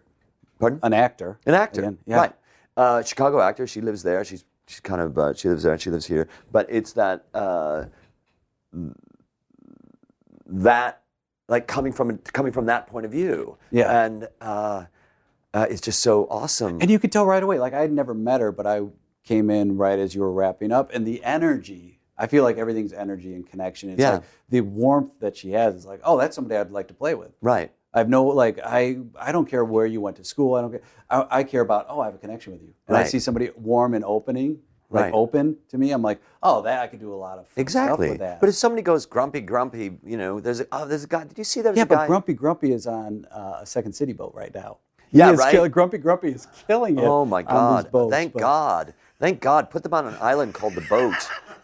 Pardon? An actor. An actor, Again, yeah. right? Uh, Chicago actor. She lives there. She's she's kind of uh, she lives there and she lives here. But it's that uh, that like coming from coming from that point of view. Yeah. and uh, uh, it's just so awesome. And you could tell right away. Like I had never met her, but I came in right as you were wrapping up, and the energy. I feel like everything's energy and connection. It's Yeah. like the warmth that she has is like, oh, that's somebody I'd like to play with. right. I have no like I I don't care where you went to school. I don't care. I, I care about oh I have a connection with you. And I see somebody warm and opening. like Right. open to me. I'm like, oh, that I could do a lot of Exactly. stuff with that. But if somebody goes grumpy, grumpy, you know, there's a, oh, there's a guy. Did you see there was yeah, a guy? but Grumpy Grumpy is on uh, a Second City boat right now. He Yeah, right? kill- Grumpy Grumpy is killing it. Oh my God! boats, Thank but- God! Thank God! Put them on an island called the boat.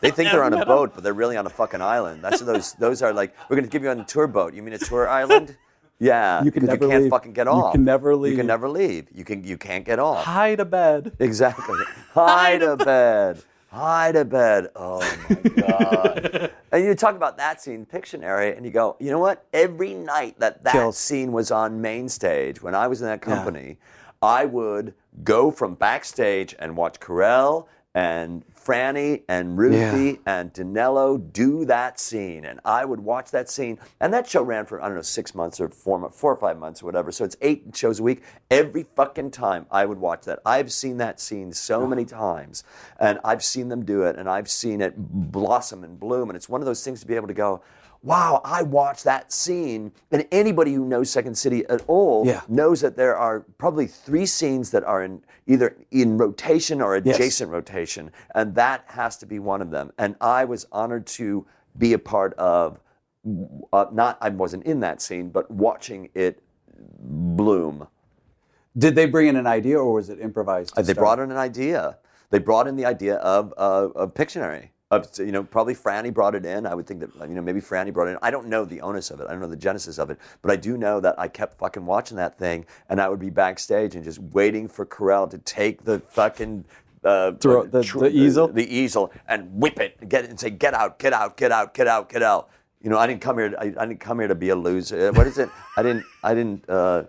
They think they're on a boat, but they're really on a fucking island. That's what those. Those are like. We're gonna give you on a tour boat. You mean a tour island? Yeah. You can never You can't leave. fucking get off. You can never leave. You can never leave. You can. You can't get off. Hide a bed. Exactly. Hide a bed. Hide a bed. Oh my God. and you talk about that scene, Pictionary, and you go, you know what? Every night that that Kills. scene was on main stage, when I was in that company, I would go from backstage and watch Carell and Franny and Ruthie and Dinello do that scene, and I would watch that scene. And that show ran for I don't know six months or four, four or five months or whatever. So it's eight shows a week. Every fucking time I would watch that. I've seen that scene so oh. many times, and I've seen them do it, and I've seen it blossom and bloom. And it's one of those things to be able to go. Wow, I watched that scene. And anybody who knows Second City at all Yeah. knows that there are probably three scenes that are in either in rotation or adjacent rotation, and that has to be one of them. And I was honored to be a part of. Uh, not I wasn't in that scene, but watching it bloom. Did they bring in an idea or was it improvised? Uh, They start? brought in an idea. They brought in the idea of uh, of Pictionary. Of, you know, probably Franny brought it in. I would think that you know maybe Franny brought it in. I don't know the onus of it. I don't know the genesis of it, but I do know that I kept fucking watching that thing, and I would be backstage and just waiting for Carell to take the fucking. Uh, Throw- the- tr- the easel? the easel, and whip it, and get it, and say, "Get out, get out, get out, get out, get out." You know, I didn't come here. I, I didn't come here to be a loser. Uh, What is it? I didn't. I didn't. Uh,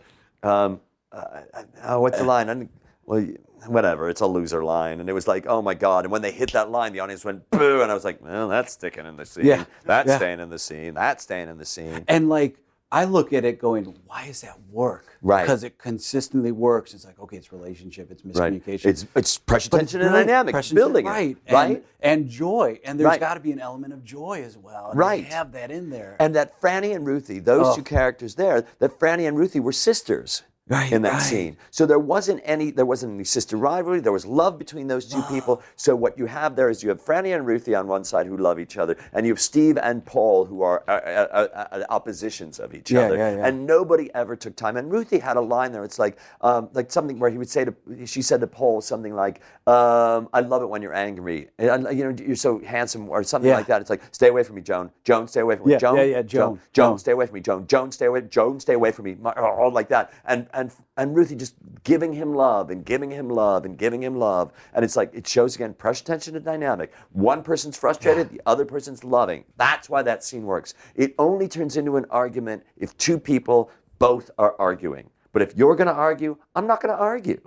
um, uh, uh, what's the line? I didn't, well, whatever. It's a loser line, and it was like, oh my god! And when they hit that line, the audience went boo, and I was like, well, that's sticking in the scene. Yeah, That's yeah. staying in the scene. That's staying in the scene. And like, I look at it going, why does that work? Right. Because it consistently works. It's like, okay, it's relationship, it's Right. miscommunication. It's it's pressure But it's tension and dynamic. Pressure building tension, it, right? right? And, and joy, and there's Right. got to be an element of joy as well. And Right. They have that in there. And that Franny and Ruthie, those Oh. two characters there, that Franny and Ruthie were sisters Right, in that right. scene. So there wasn't any there wasn't any sister rivalry. There was love between those two people. So what you have there is you have Franny and Ruthie on one side who love each other, and you have Steve and Paul who are uh, uh, uh, uh, oppositions of each Yeah, other. yeah, yeah. And nobody ever took time. And Ruthie had a line there. It's like um, like something where he would say to she said to Paul something like, um, "I love it when you're angry. And, you know, you're so handsome," or something like that. It's like, "Stay away from me, Joan. Joan, stay away from me. Joan, yeah, yeah, Joan, Joan, Joan, Joan. stay away from me, Joan. Joan, stay away. Joan, stay away from me. My- All like that. And and and Ruthie just giving him love and giving him love and giving him love. And it's like it shows again pressure, tension, and dynamic. One person's frustrated, the other person's loving. That's why that scene works. It only turns into an argument if two people both are arguing. But if you're going to argue, I'm not going to argue.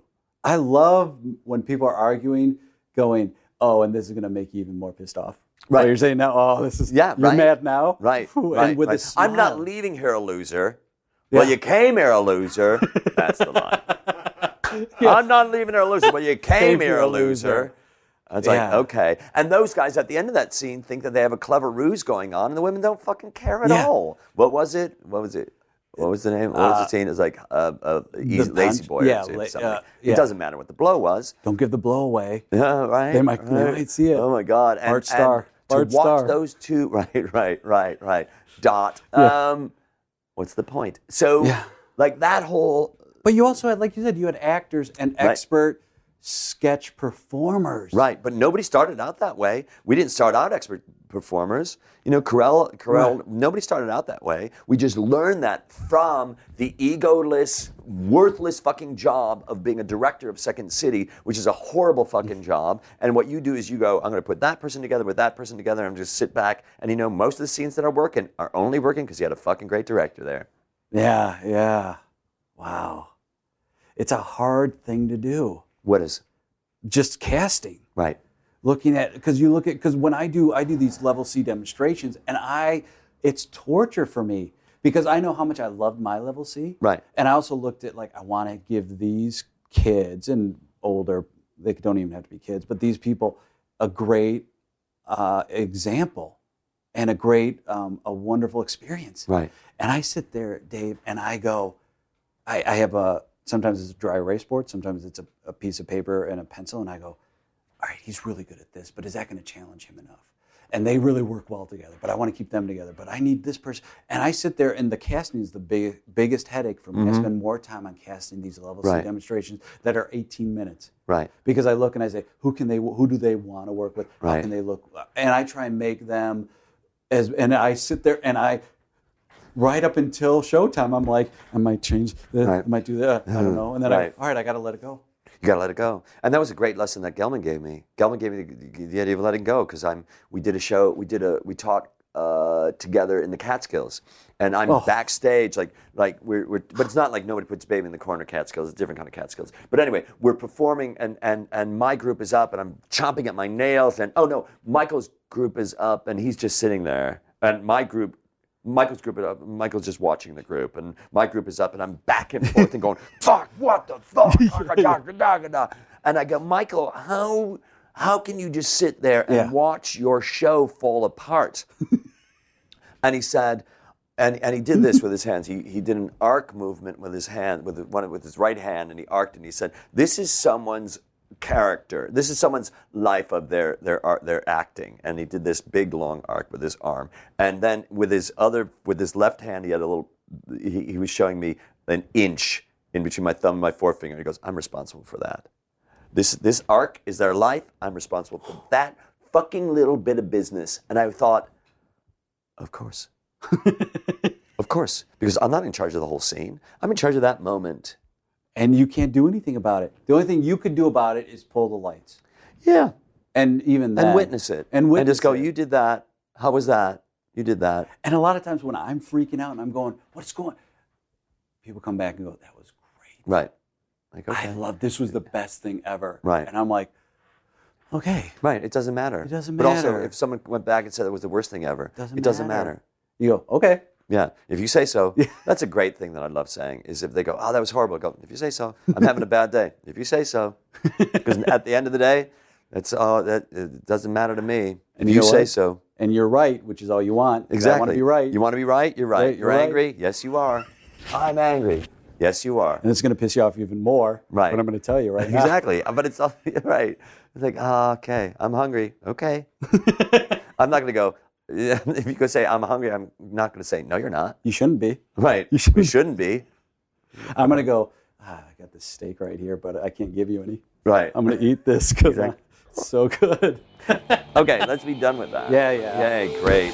I love when people are arguing, going, "Oh, and this is going to make you even more pissed off." Right. Oh, you're saying now, "Oh, this is Yeah, you're right. mad now." Right. Whew, right, right. I'm not leaving here a loser. Well, you came here a loser. That's the line. I'm not leaving here a loser, but you came, here a loser. It's like, Yeah. okay. And those guys at the end of that scene think that they have a clever ruse going on, and the women don't fucking care at Yeah. all. What was it? What was it? What was the name? What was the scene? It was like uh, uh, easy, lazy boy. or Yeah, something. la- uh, It doesn't matter what the blow was. Don't give the blow away. Yeah, right. They might- they might see it. Oh my God! And, Bart Starr. and Bart to watch those two, right, right, right, right. Dot. Yeah. Um, what's the point? So, Yeah. like that whole But you also had, like you said, you had actors and expert sketch performers. right, but nobody started out that way. We didn't start out expert performers. You know, Carell, Carell. Right. Nobody started out that way. We just learned that from the egoless, worthless fucking job of being a director of Second City, which is a horrible fucking job. And what you do is you go, I'm going to put that person together with that person together, and just sit back. And you know, most of the scenes that are working are only working because you had a fucking great director there. Yeah, yeah. Wow. It's a hard thing to do. What is Just casting. right? looking at because you look at because when I do I do these level C demonstrations and I it's torture for me because I know how much I loved my level C. Right. And I also looked at like I want to give these kids and older they don't even have to be kids but these people a great uh, example and a great um, a wonderful experience. Right. And I sit there, Dave, and I go, I, I have a, sometimes it's a dry erase board, sometimes it's a, a piece of paper and a pencil, and I go, all right, he's really good at this, but is that going to challenge him enough? And they really work well together, but I want to keep them together. But I need this person. And I sit there, and the casting is the big, biggest headache for me. I spend more time on casting these level C Mm-hmm. Demonstrations that are 18 minutes. Right. Because I look and I say, who can they, who do they want to work with? How Right. can they look? And I try and make them as, and I sit there and I, right up until showtime, I'm like, I might change this, Right. I might do that, I don't know. And then Right. I, all right, I got to let it go. You gotta let it go, and that was a great lesson that Gellman gave me. Gellman gave me the, the idea of letting go because I'm. We did a show. We did a. We taught uh, together in the Catskills, and I'm Oh. backstage like like we're, we're. But it's not like nobody puts baby in the corner Catskills. It's a different kind of Catskills. But anyway, we're performing, and and and my group is up, and I'm chomping at my nails, and oh no, Michael's group is up, and he's just sitting there, and my group Michael's group up. Michael's just watching the group, and my group is up, and I'm back and forth and going, "Fuck, what the fuck?" and I go, Michael, how how can you just sit there and Yeah. watch your show fall apart? and he said, and, and he did this with his hands. He, he did an arc movement with his hand, with one with his right hand, and he arced and he said, "This is someone's character. This is someone's life of their their art, their acting." And he did this big long arc with his arm, and then with his other with his left hand, he had a little. He, he was showing me an inch in between my thumb and my forefinger. He goes, "I'm responsible for that." This this arc is their life. I'm responsible for that fucking little bit of business. And I thought, of course. of course. Because I'm not in charge of the whole scene. I'm in charge of that moment. And you can't do anything about it. The only thing you could do about it is pull the lights, Yeah. and even then, And witness it. and witness just go, it. you did that. How was that? You did that. And a lot of times when I'm freaking out and I'm going, "What's going?" People come back and go, "That was great. Right. Like, okay. I love this. Was the best thing ever." Right. And I'm like, "Okay." right. It doesn't matter. It doesn't matter. But also, if someone went back and said it was the worst thing ever, Doesn't it doesn't matter. matter. You go, "Okay." Yeah, if you say so, that's a great thing that I love saying. Is if they go, "Oh, that was horrible," I go, "If you say so, I'm having a bad day." If you say so, because at the end of the day, it's all that it doesn't matter to me. And if you say what? so, And you're right, which is all you want. 'cause I exactly. want to be right. You want to be right. You're right. Right, You're you're right. angry. Yes, you are. I'm angry. Yes, you are. and it's going to piss you off even more. Right. But I'm going to tell you right now. Exactly. But it's all right. It's like, ah, okay, I'm hungry. Okay. I'm not going to go. If you go say I'm hungry, I'm not going to say no. You're not. You shouldn't be. Right. You shouldn't. We shouldn't be. I'm going to go. Ah, I got this steak right here, but I can't give you any. Right. I'm going to eat this because Exactly. it's so good. Okay, let's be done with that. Yeah, yeah. Yay, great.